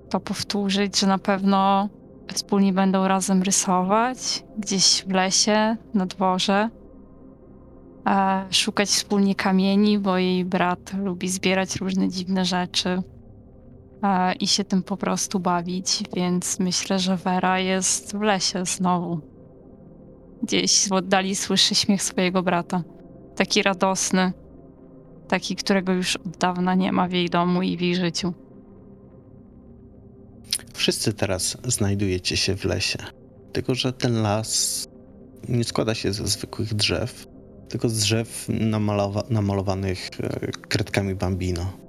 S2: to powtórzyć, że na pewno wspólnie będą razem rysować gdzieś w lesie, na dworze. E, szukać wspólnie kamieni, bo jej brat lubi zbierać różne dziwne rzeczy i się tym po prostu bawić, więc myślę, że Vera jest w lesie znowu. Gdzieś w oddali słyszy śmiech swojego brata. Taki radosny, taki, którego już od dawna nie ma w jej domu i w jej życiu.
S1: Wszyscy teraz znajdujecie się w lesie. Tylko, że ten las nie składa się ze zwykłych drzew, tylko z drzew namalowa- namalowanych e, kredkami bambino.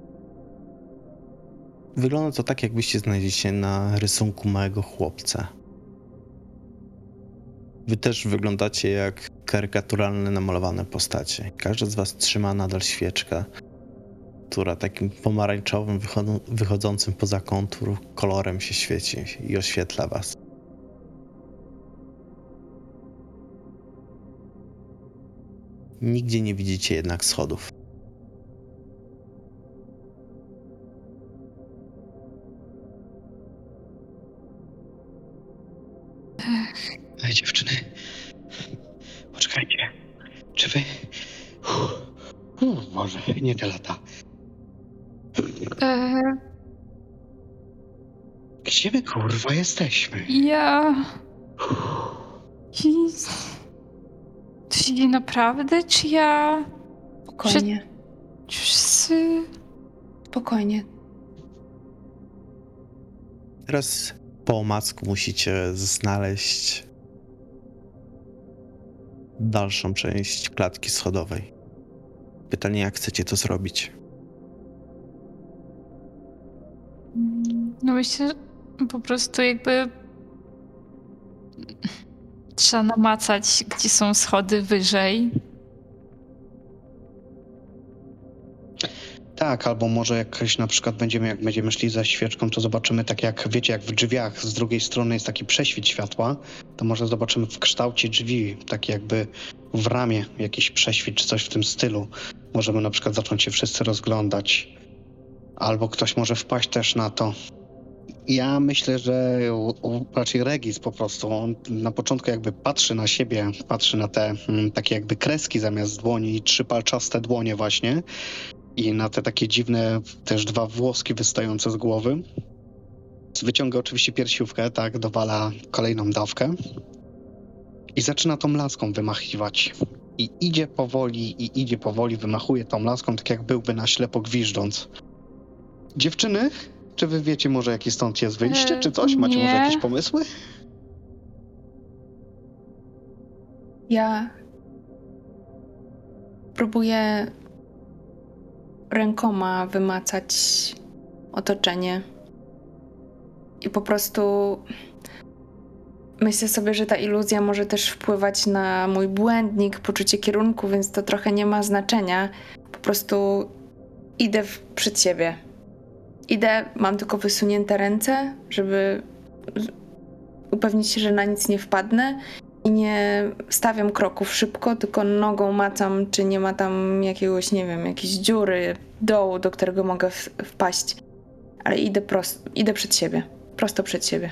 S1: Wygląda to tak, jakbyście znaleźli się na rysunku małego chłopca. Wy też wyglądacie jak karykaturalne namalowane postacie. Każdy z was trzyma nadal świeczkę, która takim pomarańczowym, wychodzą- wychodzącym poza kontur kolorem się świeci i oświetla was. Nigdzie nie widzicie jednak schodów.
S4: Nie te lata.
S2: E,
S4: Gdzie my kurwa jesteśmy?
S2: ja. Się dzieje naprawdę, czy ja.
S3: Spokojnie,
S2: Wszyscy.
S3: spokojnie.
S1: Teraz po omacku musicie znaleźć dalszą część klatki schodowej. Pytanie, jak chcecie to zrobić?
S2: No myślę, że po prostu jakby. Trzeba namacać, gdzie są schody wyżej.
S4: Tak, albo może jakoś na przykład będziemy, jak będziemy szli za świeczką, to zobaczymy tak jak, wiecie, jak w drzwiach z drugiej strony jest taki prześwit światła, to może zobaczymy w kształcie drzwi, taki jakby w ramię jakiś prześwit czy coś w tym stylu. Możemy na przykład zacząć się wszyscy rozglądać. Albo ktoś może wpaść też na to. Ja myślę, że raczej Regis po prostu, on na początku jakby patrzy na siebie, patrzy na te mm, takie jakby kreski zamiast dłoni i trzy palczaste dłonie właśnie i na te takie dziwne też dwa włoski wystające z głowy. Wyciąga oczywiście piersiówkę, tak, dowala kolejną dawkę i zaczyna tą laską wymachiwać. I idzie powoli, i idzie powoli, wymachuje tą laską, tak jak byłby na ślepo gwiżdżąc. Dziewczyny, czy wy wiecie może jakie stąd jest wyjście,
S2: E,
S4: czy coś? Macie może
S2: nie.
S4: jakieś pomysły?
S3: Ja próbuję rękoma wymacać otoczenie. I po prostu myślę sobie, że ta iluzja może też wpływać na mój błędnik, poczucie kierunku, więc to trochę nie ma znaczenia. Po prostu idę w, przed siebie. Idę, mam tylko wysunięte ręce, żeby upewnić się, że na nic nie wpadnę i nie stawiam kroków szybko, tylko nogą macam, czy nie ma tam jakiegoś, nie wiem, jakiejś dziury, dołu, do którego mogę wpaść. Ale idę prosto, idę przed siebie. prosto przed siebie.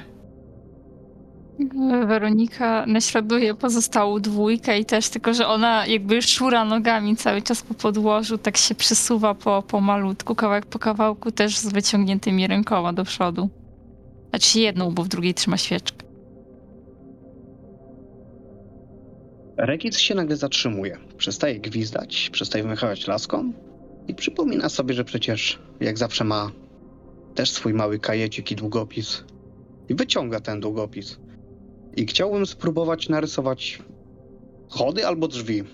S2: Weronika naśladuje pozostałą dwójkę i też tylko, że ona jakby szura nogami cały czas po podłożu, tak się przesuwa po, po malutku, kawałek po kawałku, też z wyciągniętymi rękoma do przodu. Znaczy jedną, bo w drugiej trzyma świeczkę.
S4: Regis się nagle zatrzymuje. Przestaje gwizdać, przestaje wymachiwać laską i przypomina sobie, że przecież jak zawsze ma też swój mały kajecik i długopis. I wyciąga ten długopis. I chciałbym spróbować narysować chody albo drzwi.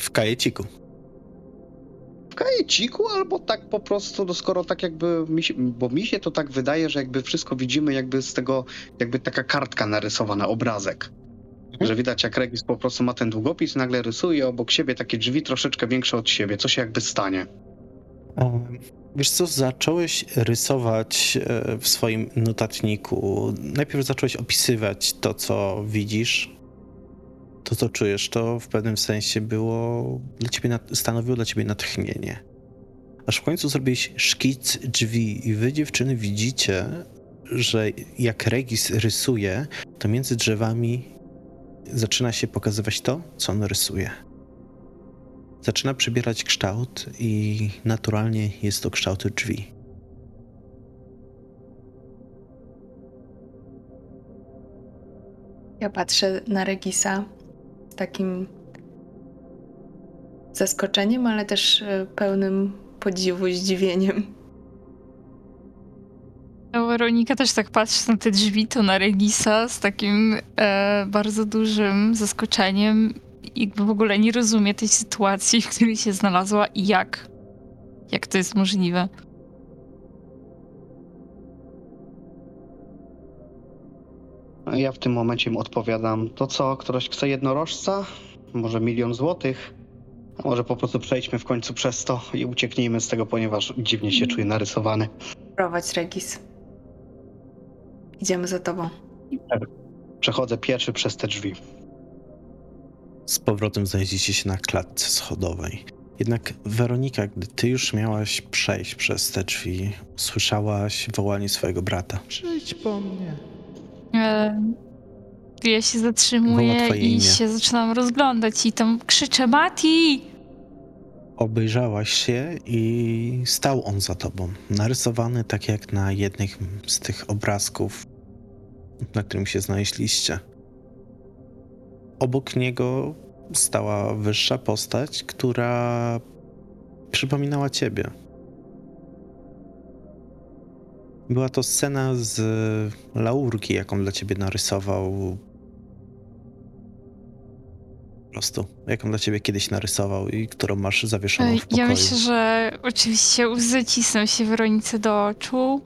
S1: W kajeciku.
S4: W kajeciku albo tak po prostu, no skoro tak jakby, mi się, bo mi się to tak wydaje, że jakby wszystko widzimy jakby z tego, jakby taka kartka narysowana, obrazek. Że widać jak Regis po prostu ma ten długopis, nagle rysuje obok siebie takie drzwi troszeczkę większe od siebie, co się jakby stanie.
S1: Em, Wiesz co, zacząłeś rysować e, w swoim notatniku. Najpierw zacząłeś opisywać to, co widzisz, to, co czujesz. To w pewnym sensie było dla ciebie, stanowiło dla ciebie natchnienie. Aż w końcu zrobiłeś szkic drzwi i wy, dziewczyny, widzicie, że jak Regis rysuje, to między drzewami zaczyna się pokazywać to, co on rysuje zaczyna przybierać kształt i naturalnie jest to kształt drzwi.
S3: Ja patrzę na Regisa z takim zaskoczeniem, ale też e, pełnym podziwu, zdziwieniem.
S2: No, Weronika też tak patrzy na te drzwi, to na Regisa z takim e, bardzo dużym zaskoczeniem. Jakby w ogóle nie rozumie tej sytuacji, w której się znalazła i jak. Jak to jest możliwe.
S4: A ja w tym momencie mu odpowiadam, to co, ktoś chce jednorożca? Może milion złotych? A może po prostu przejdźmy w końcu przez to i ucieknijmy z tego, ponieważ dziwnie się czuję narysowany.
S3: Prowadź, Regis. Idziemy za tobą.
S4: Przechodzę pierwszy przez te drzwi.
S1: Z powrotem znajdziecie się na klatce schodowej. Jednak Weronika, gdy ty już miałaś przejść przez te drzwi, słyszałaś wołanie swojego brata.
S5: Przyjdź po mnie.
S2: E, ja się zatrzymuję i
S1: imię.
S2: się zaczynam rozglądać i tam krzyczę Mati!
S1: Obejrzałaś się i stał on za tobą, narysowany tak jak na jednym z tych obrazków, na którym się znaleźliście. Obok niego stała wyższa postać, która przypominała ciebie. Była to scena z laurki, jaką dla ciebie narysował. Po prostu, jaką dla ciebie kiedyś narysował i którą masz zawieszoną w pokoju.
S2: Ja myślę, że oczywiście łzy cisną się Weronice do oczu,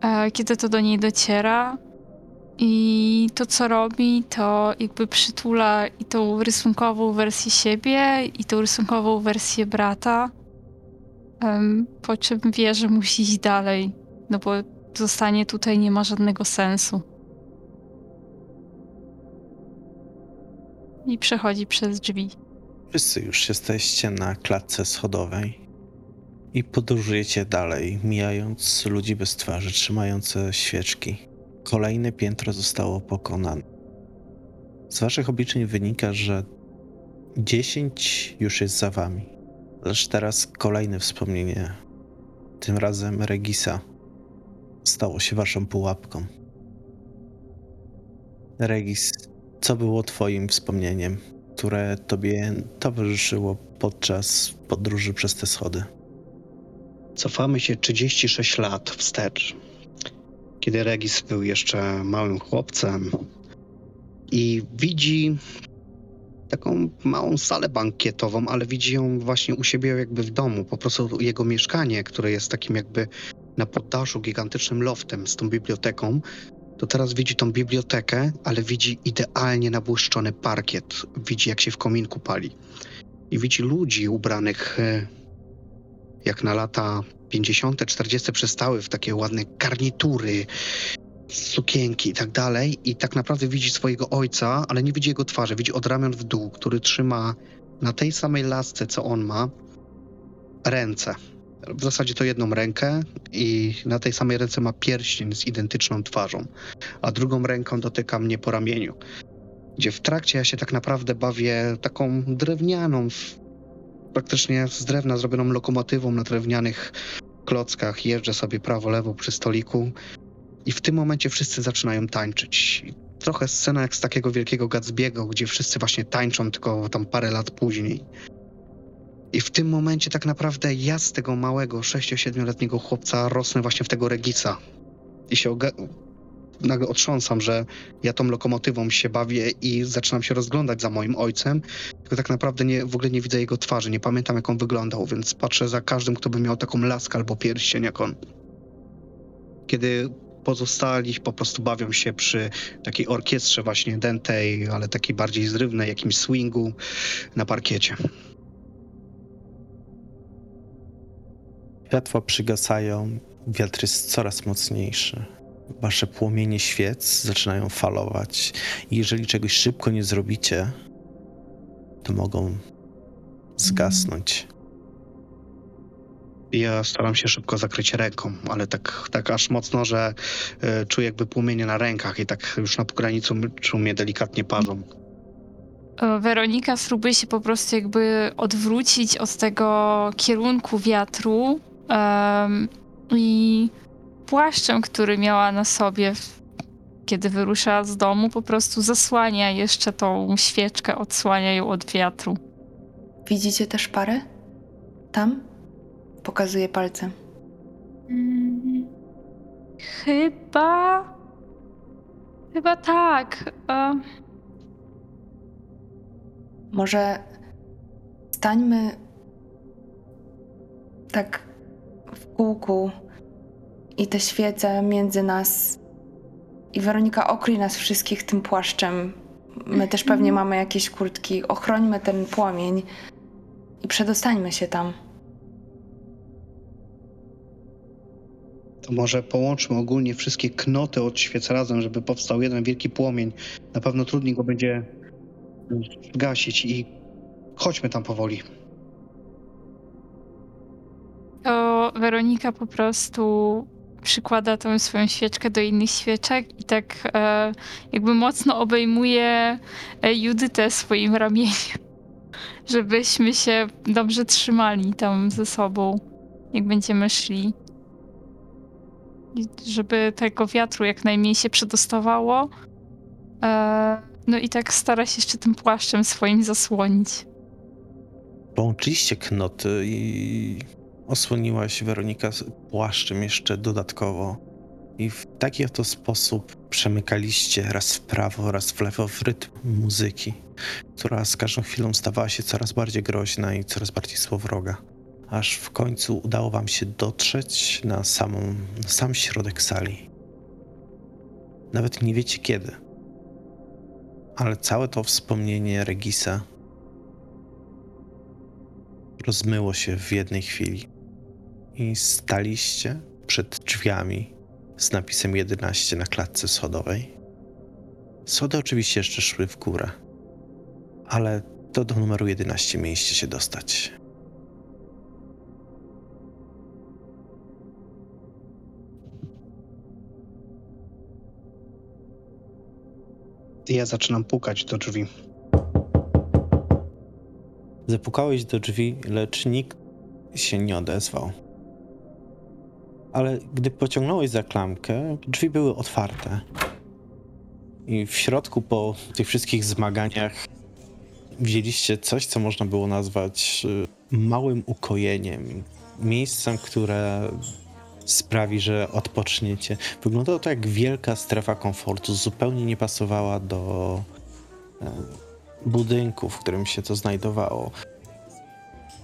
S2: e, kiedy to do niej dociera. I to, co robi, to jakby przytula i tą rysunkową wersję siebie, i tą rysunkową wersję brata. Em, po czym wie, że musi iść dalej, no bo zostanie tutaj nie ma żadnego sensu. I przechodzi przez drzwi.
S1: Wszyscy już jesteście na klatce schodowej i podróżujecie dalej, mijając ludzi bez twarzy, trzymające świeczki. Kolejne piętro zostało pokonane. Z waszych obliczeń wynika, że 10 już jest za wami. Lecz teraz kolejne wspomnienie, tym razem Regisa, stało się waszą pułapką. Regis, co było twoim wspomnieniem? które tobie towarzyszyło podczas podróży przez te schody.
S4: Cofamy się 36 lat wstecz, kiedy Regis był jeszcze małym chłopcem i widzi taką małą salę bankietową, ale widzi ją właśnie u siebie jakby w domu, po prostu jego mieszkanie, które jest takim jakby na poddaszu gigantycznym loftem z tą biblioteką, to teraz widzi tą bibliotekę, ale widzi idealnie nabłyszczony parkiet, widzi jak się w kominku pali. I widzi ludzi ubranych e, jak na lata 50., 40. przystały w takie ładne garnitury, sukienki i tak dalej. I tak naprawdę widzi swojego ojca, ale nie widzi jego twarzy. Widzi od ramion w dół, który trzyma na tej samej lasce, co on ma, ręce. w zasadzie to jedną rękę i na tej samej ręce ma pierścień z identyczną twarzą, a drugą ręką dotyka mnie po ramieniu. Gdzie w trakcie ja się tak naprawdę bawię taką drewnianą, praktycznie z drewna zrobioną lokomotywą na drewnianych klockach. Jeżdżę sobie prawo-lewo przy stoliku i w tym momencie wszyscy zaczynają tańczyć. Trochę scena jak z takiego wielkiego Gatsby'ego, gdzie wszyscy właśnie tańczą, tylko tam parę lat później. I w tym momencie tak naprawdę ja z tego małego 6-7-letniego chłopca rosnę właśnie w tego Regisa. I się nagle otrząsam, że ja tą lokomotywą się bawię i zaczynam się rozglądać za moim ojcem, tylko tak naprawdę nie, w ogóle nie widzę jego twarzy, nie pamiętam jak on wyglądał, więc patrzę za każdym, kto by miał taką laskę albo pierścień jak on. Kiedy pozostali po prostu bawią się przy takiej orkiestrze właśnie dętej, ale takiej bardziej zrywnej, jakimś swingu na parkiecie.
S1: Światła przygasają, wiatr jest coraz mocniejszy. Wasze płomienie świec zaczynają falować. I jeżeli czegoś szybko nie zrobicie, to mogą zgasnąć.
S4: Ja staram się szybko zakryć ręką, ale tak, tak aż mocno, że e, czuję jakby płomienie na rękach i tak już na pograniczu czuł mnie delikatnie parzą.
S2: E, Weronika spróbuje się po prostu jakby odwrócić od tego kierunku wiatru em, i płaszczem, który miała na sobie, kiedy wyrusza z domu, po prostu zasłania jeszcze tą świeczkę, odsłania ją od wiatru.
S3: Widzicie też parę? Tam? Pokazuje palcem.
S2: Mm, Chyba. Chyba tak. E,
S3: Może stańmy tak w kółku i te świece między nas. I Weronika okryj nas wszystkich tym płaszczem. My też pewnie mamy jakieś kurtki. Ochrońmy ten płomień i przedostańmy się tam.
S4: To może połączmy ogólnie wszystkie knoty od świec razem, żeby powstał jeden wielki płomień. Na pewno trudniej go będzie gasić i chodźmy tam powoli.
S2: to Weronika po prostu przykłada tą swoją świeczkę do innych świeczek i tak e, jakby mocno obejmuje e, Judytę swoim ramieniem, żebyśmy się dobrze trzymali tam ze sobą, jak będziemy szli. I żeby tego wiatru jak najmniej się przedostawało. E, no i tak stara się jeszcze tym płaszczem swoim zasłonić.
S1: Połączyliście knoty i osłoniłaś Weronika z płaszczem jeszcze dodatkowo. I w taki oto sposób przemykaliście raz w prawo, raz w lewo w rytm muzyki, która z każdą chwilą stawała się coraz bardziej groźna i coraz bardziej złowroga. Aż w końcu udało wam się dotrzeć na, samą, na sam środek sali. Nawet nie wiecie kiedy. Ale całe to wspomnienie Regisa rozmyło się w jednej chwili i staliście przed drzwiami z napisem 11 na klatce schodowej. Schody oczywiście jeszcze szły w górę, ale to do numeru 11 mieliście się dostać.
S4: Ja zaczynam pukać do drzwi.
S1: Zapukałeś do drzwi, lecz nikt się nie odezwał. Ale gdy pociągnąłeś za klamkę, drzwi były otwarte. I w środku, po tych wszystkich zmaganiach, widzieliście coś, co można było nazwać y, małym ukojeniem. Miejscem, które sprawi, że odpoczniecie. Wyglądało to jak wielka strefa komfortu, zupełnie nie pasowała do e, budynku, w którym się to znajdowało.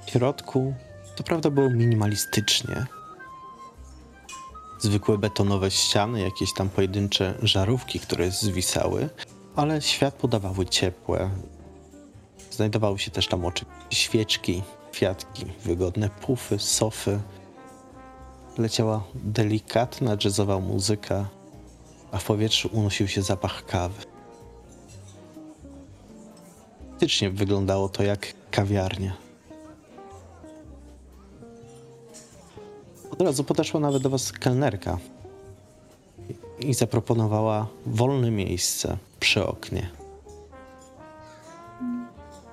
S1: W środku to prawda było minimalistycznie. Zwykłe betonowe ściany, jakieś tam pojedyncze żarówki, które zwisały, ale światło dawały ciepłe. Znajdowały się też tam oczywiście świeczki, kwiatki, wygodne pufy, sofy. Leciała delikatna jazzowa muzyka, a w powietrzu unosił się zapach kawy. Faktycznie wyglądało to jak kawiarnia. Od razu podeszła nawet do was kelnerka i- zaproponowała wolne miejsce przy oknie.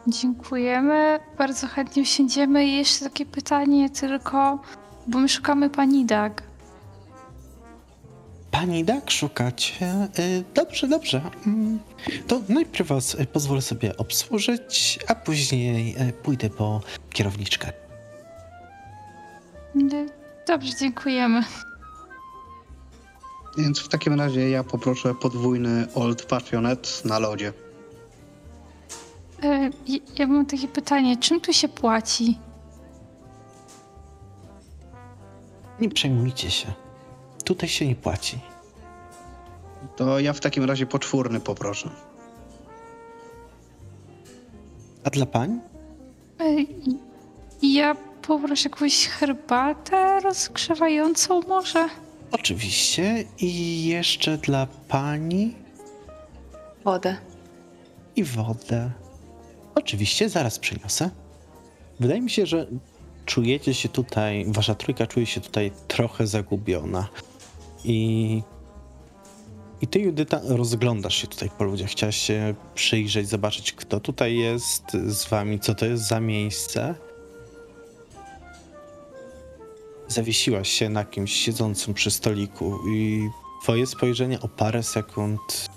S2: Dziękujemy. Bardzo chętnie usiądziemy. I jeszcze takie pytanie tylko, bo my szukamy pani Dag.
S1: Pani Dak szukacie? Y, Dobrze, dobrze. Mm, To najpierw was y, pozwolę sobie obsłużyć, a później y, pójdę po kierowniczkę.
S2: Dobrze, dziękujemy.
S5: Więc w takim razie ja poproszę podwójny Old Fashioned na lodzie.
S2: Y, ja- mam takie pytanie, czym tu się płaci?
S1: Nie przejmujcie się. Tutaj się nie płaci.
S5: To ja w takim razie poczwórny poproszę.
S1: A dla pań?
S2: Y, Ja poproszę jakąś herbatę rozgrzewającą może?
S1: Oczywiście. I jeszcze dla pani
S3: Wodę.
S1: i wodę. Oczywiście, zaraz przyniosę. Wydaje mi się, że czujecie się tutaj, wasza trójka czuje się tutaj trochę zagubiona. I, i ty, Judyta, rozglądasz się tutaj po ludziach. Chciałaś się przyjrzeć, zobaczyć, kto tutaj jest z wami, co to jest za miejsce. Zawiesiłaś się na kimś siedzącym przy stoliku i twoje spojrzenie o parę sekund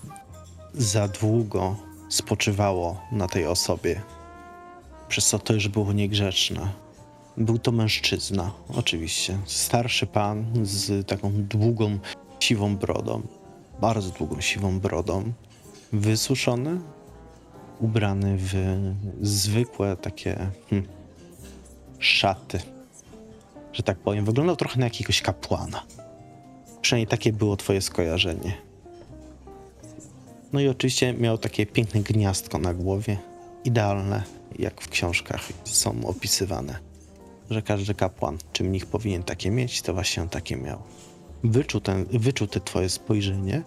S1: za długo spoczywało na tej osobie, przez co to już było niegrzeczne. Był to mężczyzna, oczywiście. Starszy pan z taką długą, siwą brodą. Bardzo długą, siwą brodą. Wysuszony, ubrany w zwykłe takie hm, szaty. Że tak powiem, wyglądał trochę na jakiegoś kapłana. Przynajmniej takie było twoje skojarzenie. No i oczywiście miał takie piękne gniazdko na głowie. Idealne, jak w książkach są opisywane. Że każdy kapłan, czy mnich powinien takie mieć, to właśnie on takie miał. Wyczuł, ten, wyczuł te twoje spojrzenie.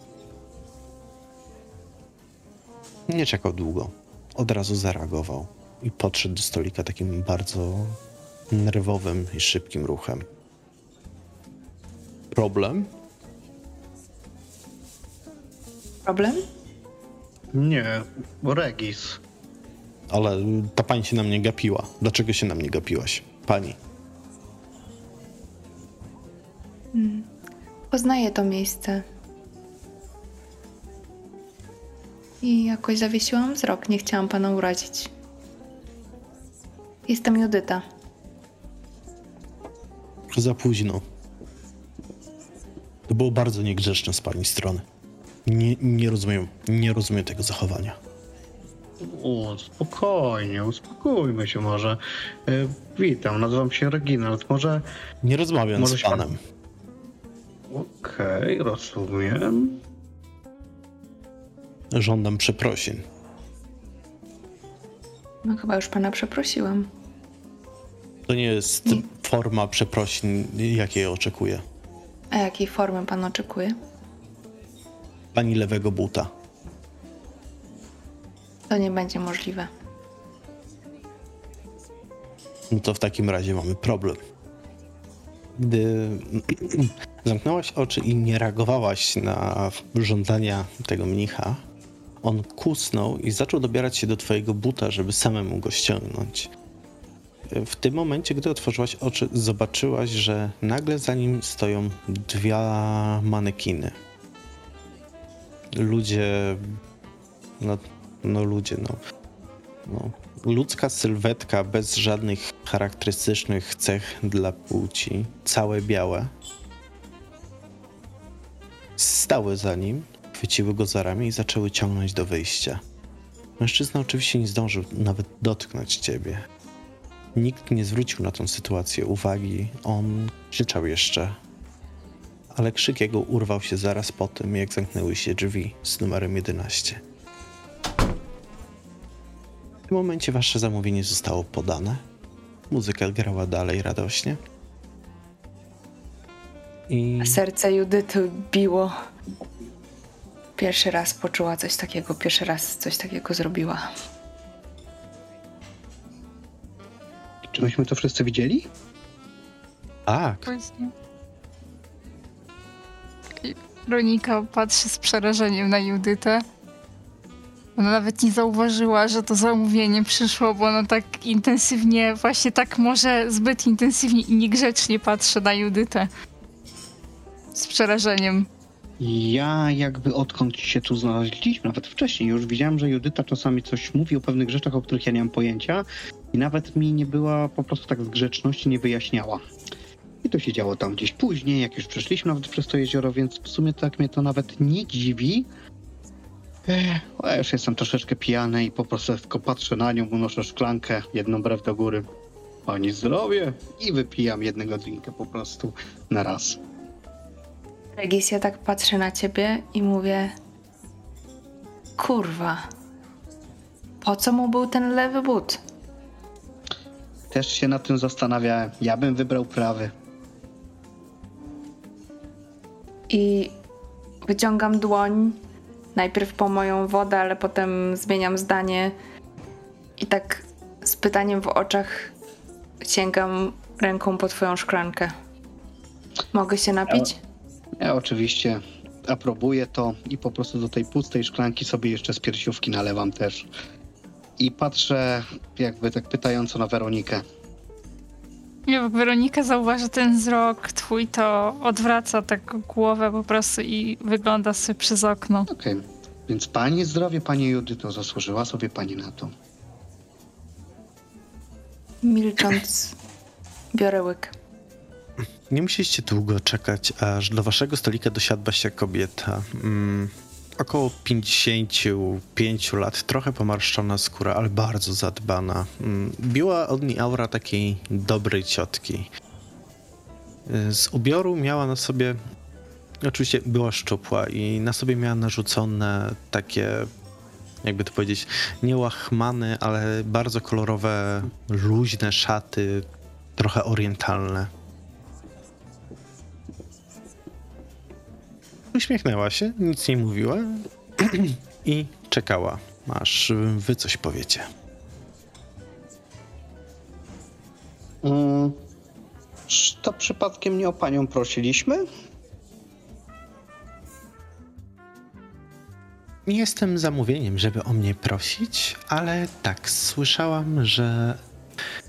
S1: Nie czekał długo. Od razu zareagował i podszedł do stolika takim bardzo nerwowym i szybkim ruchem. Problem?
S3: Problem?
S5: Nie, Regis.
S1: Ale ta pani się na mnie gapiła. Dlaczego się na mnie gapiłaś? Pani.
S3: Poznaję to miejsce. I jakoś zawiesiłam wzrok, nie chciałam pana urazić. Jestem Judyta.
S1: Za późno. To było bardzo niegrzeczne z pani strony. Nie, nie rozumiem, nie rozumiem tego zachowania.
S5: O, spokojnie, uspokójmy się może. E, witam, nazywam się Reginald. Może...
S1: Nie rozmawiam
S5: Może
S1: z
S5: pan-
S1: panem.
S5: Okej, rozumiem.
S1: Żądam przeprosin.
S3: No chyba już pana przeprosiłam.
S1: To nie jest
S3: Nie.
S1: Forma przeprosin, jakiej oczekuję.
S3: A jakiej formy pan oczekuje?
S1: Pani lewego buta.
S3: To nie będzie możliwe.
S1: No to w takim razie mamy problem. Gdy zamknęłaś oczy i nie reagowałaś na żądania tego mnicha, on kusnął i zaczął dobierać się do twojego buta, żeby samemu go ściągnąć. W tym momencie, gdy otworzyłaś oczy, zobaczyłaś, że nagle za nim stoją dwie manekiny. Ludzie. No, no ludzie, no. no ludzka sylwetka bez żadnych charakterystycznych cech dla płci, całe białe. Stały za nim, chwyciły go za ramię i zaczęły ciągnąć do wyjścia. Mężczyzna oczywiście nie zdążył nawet dotknąć ciebie. Nikt nie zwrócił na tą sytuację uwagi, on krzyczał jeszcze. Ale krzyk jego urwał się zaraz po tym, jak zamknęły się drzwi z numerem 11. W tym momencie wasze zamówienie zostało podane. Muzyka grała dalej radośnie. I
S3: Serce Judyty biło. Pierwszy raz poczuła coś takiego, pierwszy raz coś takiego zrobiła.
S5: Czy myśmy to wszyscy widzieli?
S1: Tak.
S2: Później. Ronika patrzy z przerażeniem na Judytę. Ona nawet nie zauważyła, że to zamówienie przyszło, bo ona tak intensywnie, właśnie tak może zbyt intensywnie i niegrzecznie patrzy na Judytę. Z przerażeniem.
S4: Ja jakby odkąd się tu znaleźliśmy, nawet wcześniej już widziałem, że Judyta czasami coś mówi o pewnych rzeczach, o których ja nie mam pojęcia i nawet mi nie była po prostu tak z grzeczności nie wyjaśniała. I to się działo tam gdzieś później, jak już przeszliśmy nawet przez to jezioro, więc w sumie tak mnie to nawet nie dziwi. Ech, ja już jestem troszeczkę pijany i po prostu tylko patrzę na nią, unoszę szklankę, jedną brew do góry. Pani zdrowie! I wypijam jednego drinka po prostu na raz.
S3: Regis, ja tak patrzę na ciebie i mówię: Kurwa, po co mu był ten lewy but?
S4: Też się nad tym zastanawiałem. Ja bym wybrał prawy.
S3: I wyciągam dłoń, najpierw po moją wodę, ale potem zmieniam zdanie i tak z pytaniem w oczach sięgam ręką po twoją szklankę. Mogę się napić?
S4: Ja oczywiście aprobuję to i po prostu do tej pustej szklanki sobie jeszcze z piersiówki nalewam też. I patrzę jakby tak pytająco na Weronikę.
S2: Jak Weronika zauważy ten wzrok twój, to odwraca tak głowę po prostu i wygląda sobie przez okno.
S4: Okej, więc pani zdrowie, pani Judyto, zasłużyła sobie pani na to.
S3: Milcząc, biorę łyk.
S1: Nie musieliście długo czekać, aż do waszego stolika dosiadła się kobieta. Mm, około 55 lat, trochę pomarszczona skóra, ale bardzo zadbana. Mm, biła od niej aura takiej dobrej ciotki. Y, Z ubioru miała na sobie, oczywiście była szczupła i na sobie miała narzucone takie, jakby to powiedzieć, nie łachmane, ale bardzo kolorowe, luźne szaty, trochę orientalne. Uśmiechnęła się, nic nie mówiła i czekała, aż wy coś powiecie.
S4: Mm, czy to przypadkiem nie o panią prosiliśmy?
S1: Nie jestem zamówieniem, żeby o mnie prosić, ale tak, słyszałam, że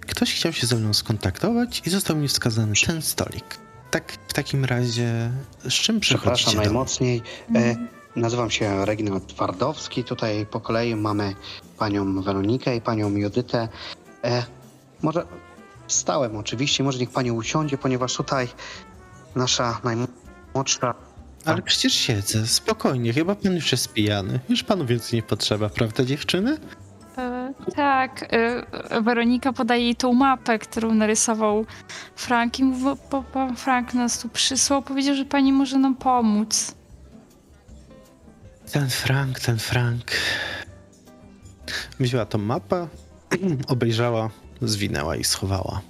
S1: ktoś chciał się ze mną skontaktować i został mi wskazany ten stolik. Tak, w takim razie, z czym
S4: Przepraszam
S1: przychodzicie do mnie?
S4: najmocniej. E, nazywam się Reginald Twardowski. Tutaj po kolei mamy panią Weronikę i panią Judytę. E, może stałem oczywiście, może niech pani usiądzie, ponieważ tutaj nasza najmłodsza
S1: Ale przecież siedzę, spokojnie, chyba pan już jest pijany. Już panu więcej nie potrzeba, prawda dziewczyny?
S2: E, tak, e, Weronika podaje jej tą mapę, którą narysował Frank i mówi, bo pan Frank nas tu przysłał, powiedział, że pani może nam pomóc.
S1: Ten Frank, ten Frank. Wzięła tą mapę, obejrzała, zwinęła i schowała.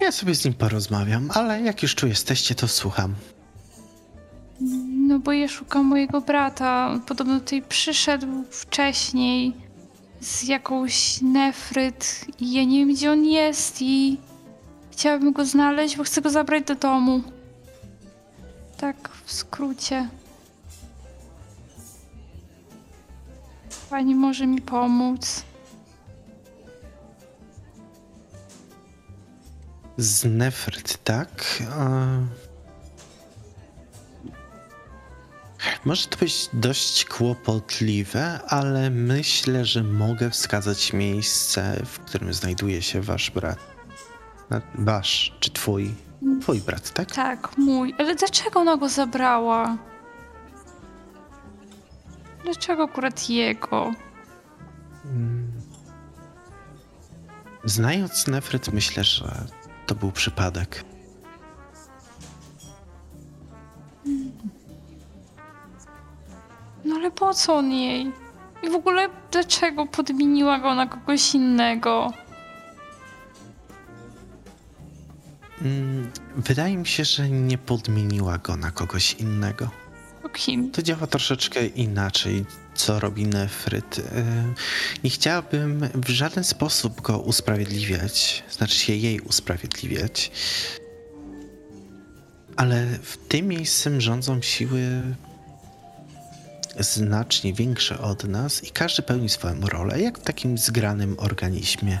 S1: Ja sobie z nim porozmawiam, ale jak już tu jesteście, to słucham.
S2: No bo ja szukam mojego brata. Podobno tutaj przyszedł wcześniej z jakąś nefryt i ja nie wiem, gdzie on jest i chciałabym go znaleźć, bo chcę go zabrać do domu. Tak w skrócie. Pani może mi pomóc.
S1: Z Nefryt, tak? E... Może to być dość kłopotliwe, ale myślę, że mogę wskazać miejsce, w którym znajduje się wasz brat. Wasz, czy twój? Twój brat, tak?
S2: Tak, mój. Ale dlaczego ona go zabrała? Dlaczego akurat jego?
S1: Znając Nefryt, myślę, że to był przypadek.
S2: No ale po co on jej? I w ogóle dlaczego podmieniła go na kogoś innego?
S1: Mm, Wydaje mi się, że nie podmieniła go na kogoś innego.
S2: O kim?
S1: To działa troszeczkę inaczej, co robi Nefryt. Yy, Nie chciałabym w żaden sposób go usprawiedliwiać, znaczy się jej usprawiedliwiać. Ale w tym miejscem rządzą siły znacznie większe od nas i każdy pełni swoją rolę, jak w takim zgranym organizmie.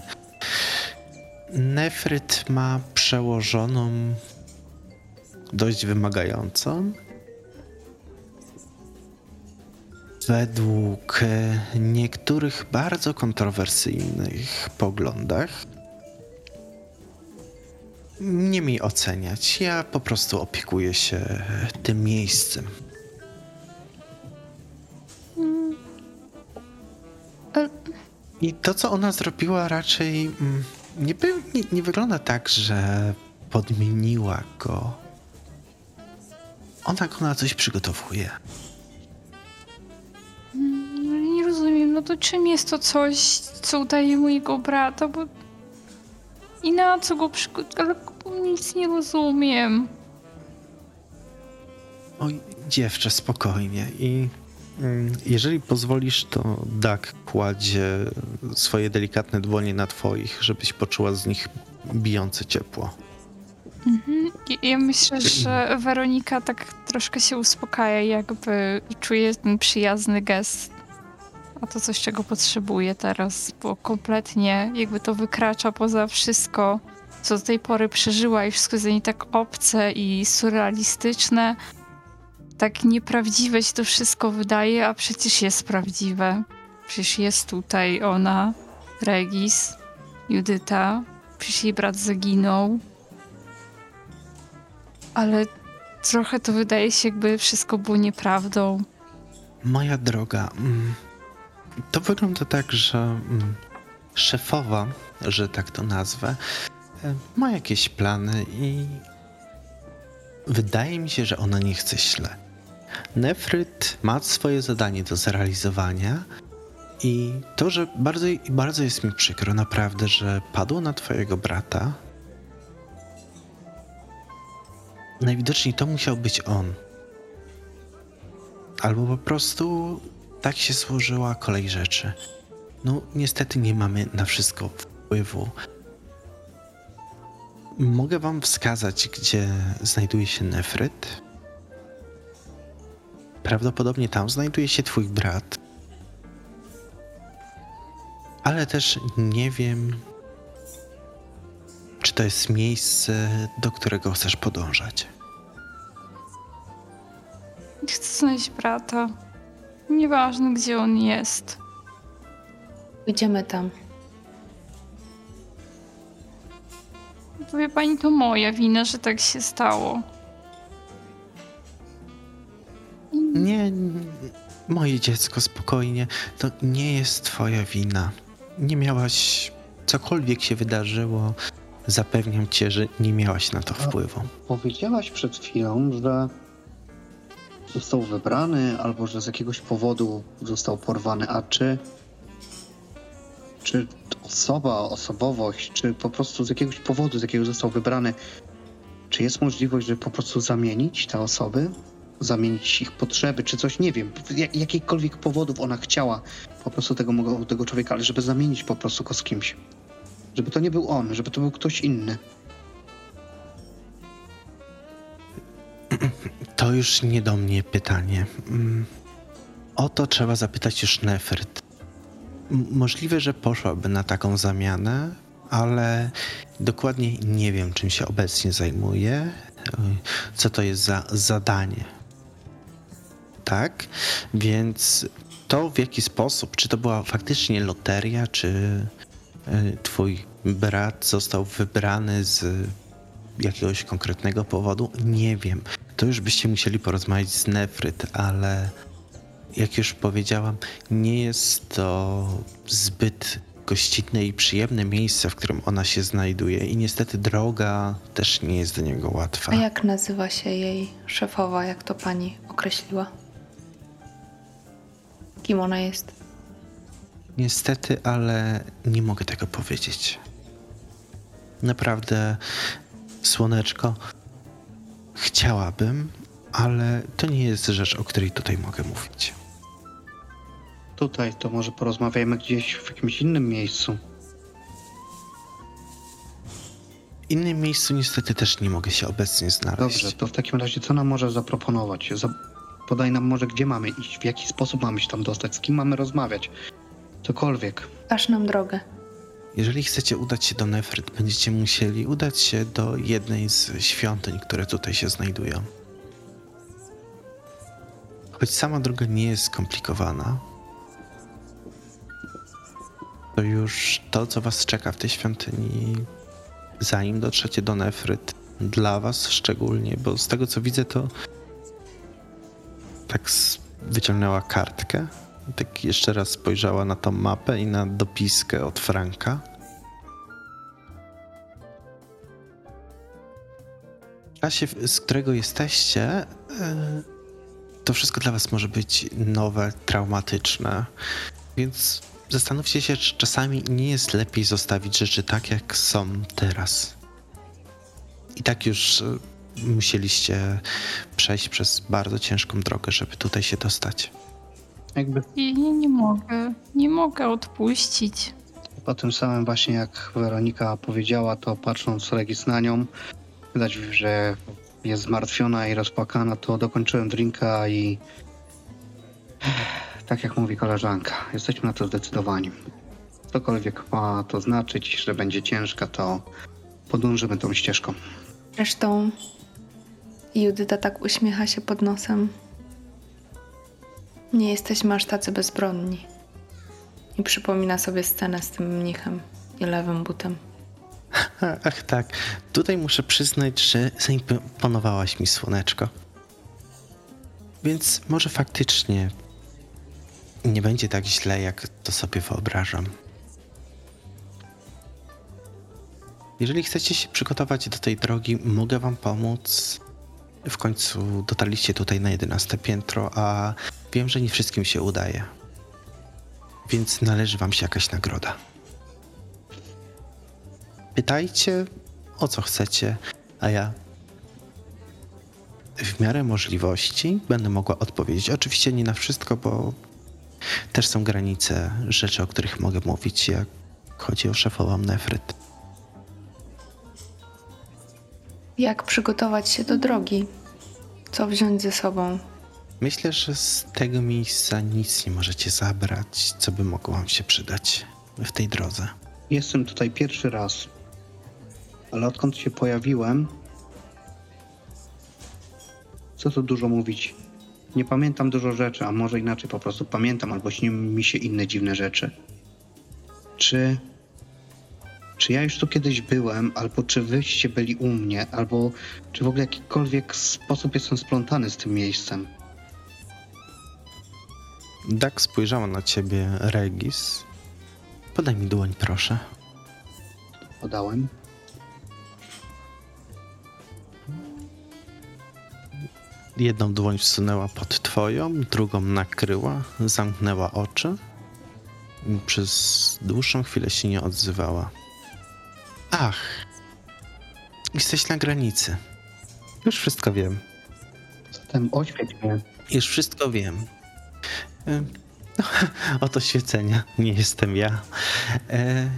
S1: Nefryt ma przełożoną dość wymagającą. Według niektórych bardzo kontrowersyjnych poglądach nie mi oceniać. Ja po prostu opiekuję się tym miejscem. I to, co ona zrobiła, raczej mm, nie, był, nie, nie wygląda tak, że podmieniła go. Ona go na coś przygotowuje.
S2: mm, Nie rozumiem, no to czym jest to coś, co udaje mojego brata, bo... I na co go przygotowała? Nic nie rozumiem.
S1: Oj, dziewczę, spokojnie. I jeżeli pozwolisz, to Dak kładzie swoje delikatne dłonie na twoich, żebyś poczuła z nich bijące ciepło.
S2: Mhm. Ja- myślę, że Weronika tak troszkę się uspokaja, jakby czuje ten przyjazny gest. A to coś, czego potrzebuje teraz, bo kompletnie jakby to wykracza poza wszystko, co do tej pory przeżyła i wszystko jest dla niej tak obce i surrealistyczne. Tak nieprawdziwe się to wszystko wydaje, a przecież jest prawdziwe. Przecież jest tutaj ona, Regis, Judyta, przecież jej brat zaginął. Ale trochę to wydaje się, jakby wszystko było nieprawdą.
S1: Moja droga, mm, to wygląda tak, że mm, szefowa, że tak to nazwę, e, ma jakieś plany i wydaje mi się, że ona nie chce źle. Nefryt ma swoje zadanie do zrealizowania i to, że bardzo, bardzo jest mi przykro, naprawdę, że padło na twojego brata. Najwidoczniej to musiał być on. Albo po prostu tak się złożyła kolej rzeczy. No, niestety nie mamy na wszystko wpływu. Mogę wam wskazać, gdzie znajduje się Nefryt. Prawdopodobnie tam znajduje się twój brat. Ale też nie wiem, czy to jest miejsce, do którego chcesz podążać.
S2: Chcę znaleźć brata. Nieważne, gdzie on jest.
S3: Pójdziemy tam.
S2: Powie pani, to moja wina, że tak się stało.
S1: Nie, moje dziecko, spokojnie. To nie jest twoja wina. Nie miałaś. Cokolwiek się wydarzyło, zapewniam cię, że nie miałaś na to wpływu.
S5: Powiedziałaś przed chwilą, że został wybrany albo że z jakiegoś powodu został porwany, a czy czy osoba, osobowość, czy po prostu z jakiegoś powodu, z jakiego został wybrany, czy jest możliwość, żeby po prostu zamienić te osoby? Zamienić ich potrzeby, czy coś, nie wiem, jak, jakichkolwiek powodów ona chciała po prostu tego, tego człowieka, ale żeby zamienić po prostu go z kimś. Żeby to nie był on, żeby to był ktoś inny.
S1: To już nie do mnie pytanie. Mm, O to trzeba zapytać już Nefert. Możliwe, że poszłaby na taką zamianę, ale dokładnie nie wiem, czym się obecnie zajmuje, co to jest za zadanie. Tak? Więc to w jaki sposób, czy to była faktycznie loteria, czy y, twój brat został wybrany z jakiegoś konkretnego powodu, nie wiem. To już byście musieli porozmawiać z Nefryt, ale jak już powiedziałam, nie jest to zbyt gościnne i przyjemne miejsce, w którym ona się znajduje i niestety droga też nie jest do niego łatwa.
S3: A jak nazywa się jej szefowa, jak to pani określiła? Kim ona jest?
S1: Niestety, ale nie mogę tego powiedzieć. Naprawdę, słoneczko, chciałabym, ale to nie jest rzecz, o której tutaj mogę mówić.
S5: Tutaj to może porozmawiajmy gdzieś w jakimś innym miejscu.
S1: W innym miejscu niestety też nie mogę się obecnie znaleźć.
S4: Dobrze, to w takim razie co nam może zaproponować? Za... Podaj nam może, gdzie mamy iść, w jaki sposób mamy się tam dostać, z kim mamy rozmawiać. Cokolwiek.
S3: Aż nam drogę.
S1: Jeżeli chcecie udać się do Nefryt, będziecie musieli udać się do jednej z świątyń, które tutaj się znajdują. Choć sama droga nie jest skomplikowana, to już to, co was czeka w tej świątyni, zanim dotrzecie do Nefryt, dla was szczególnie, bo z tego co widzę, to tak wyciągnęła kartkę, tak jeszcze raz spojrzała na tą mapę i na dopiskę od Franka. W czasie, z którego jesteście, e, to wszystko dla was może być nowe, traumatyczne, więc zastanówcie się, czy czasami nie jest lepiej zostawić rzeczy tak, jak są teraz. I tak już e, musieliście przejść przez bardzo ciężką drogę, żeby tutaj się dostać.
S4: Jakby
S2: I nie, nie mogę. Nie mogę odpuścić.
S4: po tym samym właśnie jak Weronika powiedziała, to patrząc Regis na nią, widać, że jest zmartwiona i rozpłakana, to dokończyłem drinka i tak jak mówi koleżanka, jesteśmy na to zdecydowani. Cokolwiek ma to znaczyć, że będzie ciężka, to podążymy tą ścieżką.
S3: Zresztą Judyta tak uśmiecha się pod nosem. Nie jesteśmy aż tacy bezbronni. I przypomina sobie scenę z tym mnichem i lewym butem.
S1: Ach tak, tutaj muszę przyznać, że zaimponowałaś mi słoneczko. Więc może faktycznie nie będzie tak źle, jak to sobie wyobrażam. Jeżeli chcecie się przygotować do tej drogi, mogę wam pomóc. W końcu dotarliście tutaj na 11 piętro, a wiem, że nie wszystkim się udaje. Więc należy wam się jakaś nagroda. Pytajcie o co chcecie, a ja w miarę możliwości będę mogła odpowiedzieć. Oczywiście nie na wszystko, bo też są granice rzeczy, o których mogę mówić, jak chodzi o szefową Nefryt.
S3: Jak przygotować się do drogi? Co wziąć ze sobą?
S1: Myślę, że z tego miejsca nic nie możecie zabrać, co by mogło wam się przydać w tej drodze.
S4: Jestem tutaj pierwszy raz, ale odkąd się pojawiłem, co tu dużo mówić? Nie pamiętam dużo rzeczy, a może inaczej po prostu pamiętam, albo śnią mi się inne dziwne rzeczy. Czy. Czy ja już tu kiedyś byłem, albo czy wyście byli u mnie, albo czy w ogóle w jakikolwiek sposób jestem splątany z tym miejscem?
S1: Dak spojrzała na ciebie, Regis. Podaj mi dłoń, proszę.
S4: Podałem.
S1: Jedną dłoń wsunęła pod twoją, drugą nakryła, zamknęła oczy i przez dłuższą chwilę się nie odzywała. Ach, jesteś na granicy. Już wszystko wiem.
S4: Zatem oświeć mnie.
S1: Już wszystko wiem. E, No, oto świecenia, nie jestem ja. E,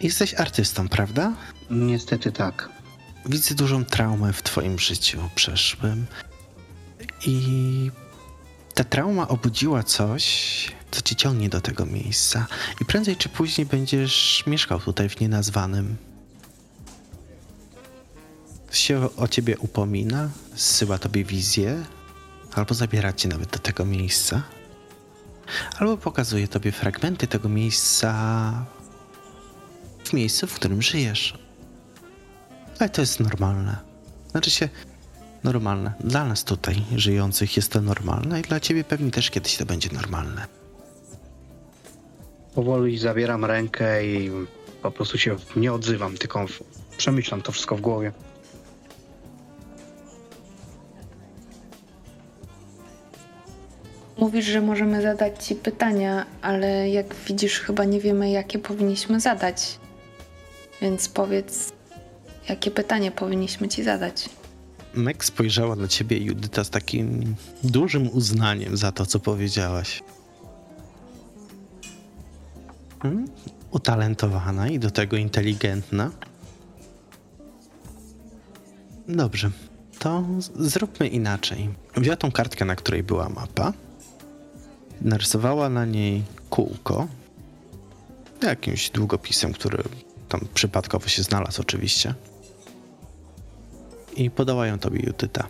S1: Jesteś artystą, prawda?
S4: Niestety tak.
S1: Widzę dużą traumę w Twoim życiu przeszłym. I ta trauma obudziła coś, co Cię ciągnie do tego miejsca. I prędzej czy później będziesz mieszkał tutaj w nienazwanym. Się o Ciebie upomina, zsyła Tobie wizję, albo zabiera Cię nawet do tego miejsca. Albo pokazuje Tobie fragmenty tego miejsca w miejscu, w którym żyjesz. Ale to jest normalne. Znaczy się normalne. Dla nas tutaj żyjących jest to normalne i dla ciebie pewnie też kiedyś to będzie normalne.
S4: Powoli zabieram rękę i po prostu się nie odzywam, tylko przemyślam to wszystko w głowie.
S3: Mówisz, że możemy zadać ci pytania, ale jak widzisz, chyba nie wiemy, jakie powinniśmy zadać. Więc powiedz, jakie pytanie powinniśmy ci zadać.
S1: Meg spojrzała na ciebie, Judyta, z takim dużym uznaniem za to, co powiedziałaś. Hmm? utalentowana i do tego inteligentna. Dobrze, to zróbmy inaczej. Wzięła tą kartkę, na której była mapa, narysowała na niej kółko, jakimś długopisem, który tam przypadkowo się znalazł oczywiście. I podała ją tobie Judyta.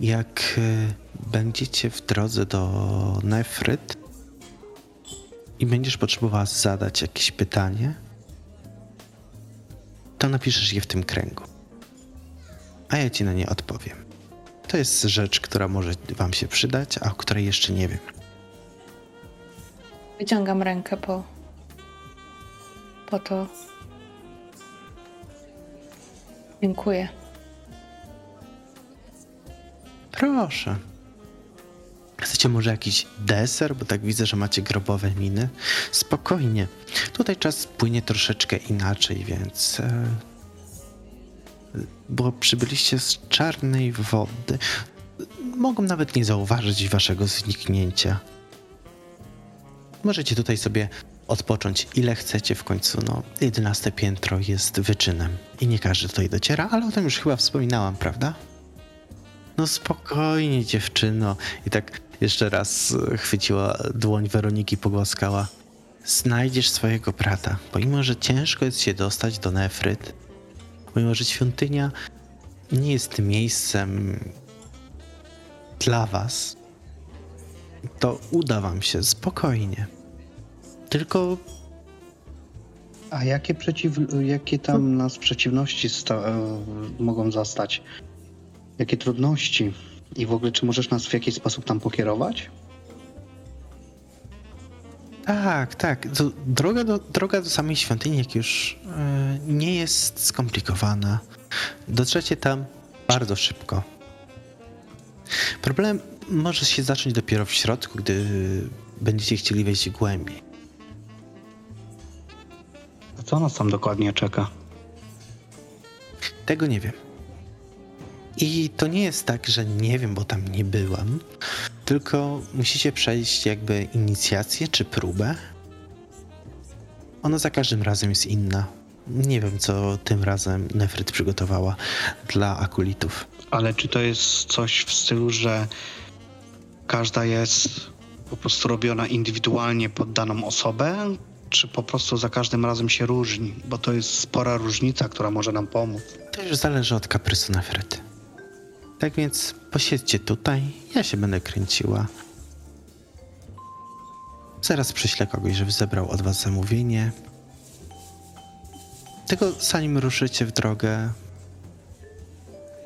S1: Jak y, będziecie w drodze do Nefryt i będziesz potrzebowała zadać jakieś pytanie, to napiszesz je w tym kręgu. A ja ci na nie odpowiem. To jest rzecz, która może wam się przydać, a o której jeszcze nie wiem.
S3: Wyciągam rękę po, po to. Dziękuję.
S1: Proszę. Chcecie może jakiś deser, bo tak widzę, że macie grobowe miny? Spokojnie. Tutaj czas płynie troszeczkę inaczej, więc. E, bo przybyliście z czarnej wody. Mogą nawet nie zauważyć waszego zniknięcia. Możecie tutaj sobie odpocząć ile chcecie w końcu. No, 11 piętro jest wyczynem i nie każdy tutaj dociera, ale o tym już chyba wspominałam, prawda? No spokojnie, dziewczyno. I tak jeszcze raz chwyciła dłoń Weroniki, pogłaskała. Znajdziesz swojego brata. Pomimo, że ciężko jest się dostać do Nefryt, pomimo, że świątynia nie jest miejscem dla was, to uda wam się spokojnie. Tylko
S5: A jakie, przeciw, jakie tam nas przeciwności sta, e, mogą zastać? Jakie trudności? I w ogóle, czy możesz nas w jakiś sposób tam pokierować?
S1: Tak, tak. Droga, do, droga do samej świątyni, jak już e, nie jest skomplikowana. Dotrzecie tam bardzo szybko. Problem może się zacząć dopiero w środku, gdy będziecie chcieli wejść głębiej.
S5: A co nas tam dokładnie czeka?
S1: Tego nie wiem. I to nie jest tak, że nie wiem, bo tam nie byłam, tylko musicie przejść jakby inicjację czy próbę. Ona za każdym razem jest inna. Nie wiem, co tym razem Nefryt przygotowała dla akulitów.
S5: Ale czy to jest coś w stylu, że każda jest po prostu robiona indywidualnie pod daną osobę, czy po prostu za każdym razem się różni? Bo to jest spora różnica, która może nam pomóc.
S1: To już zależy od kaprysu Nefryty. Tak więc posiedźcie tutaj, ja się będę kręciła. Zaraz przyślę kogoś, żeby zebrał od was zamówienie. Tylko zanim ruszycie w drogę,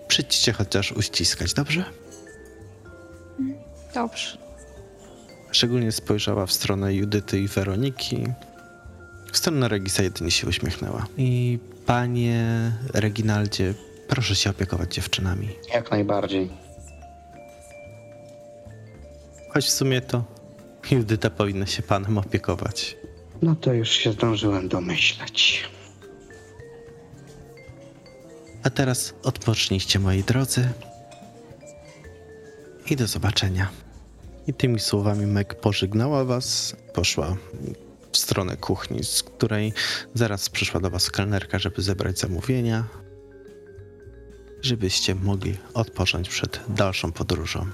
S1: przyjdźcie chociaż uściskać, dobrze?
S2: Dobrze.
S1: Szczególnie spojrzała w stronę Judyty i Weroniki. W stronę Regisa jedynie się uśmiechnęła. I panie Reginaldzie, proszę się opiekować dziewczynami.
S5: Jak najbardziej.
S1: Choć w sumie to Judyta powinna się panem opiekować.
S5: No to już się zdążyłem domyśleć.
S1: A teraz odpocznijcie, moi drodzy. I do zobaczenia. I tymi słowami Meg pożegnała was, poszła w stronę kuchni, z której zaraz przyszła do was kelnerka, żeby zebrać zamówienia, żebyście mogli odpocząć przed dalszą podróżą.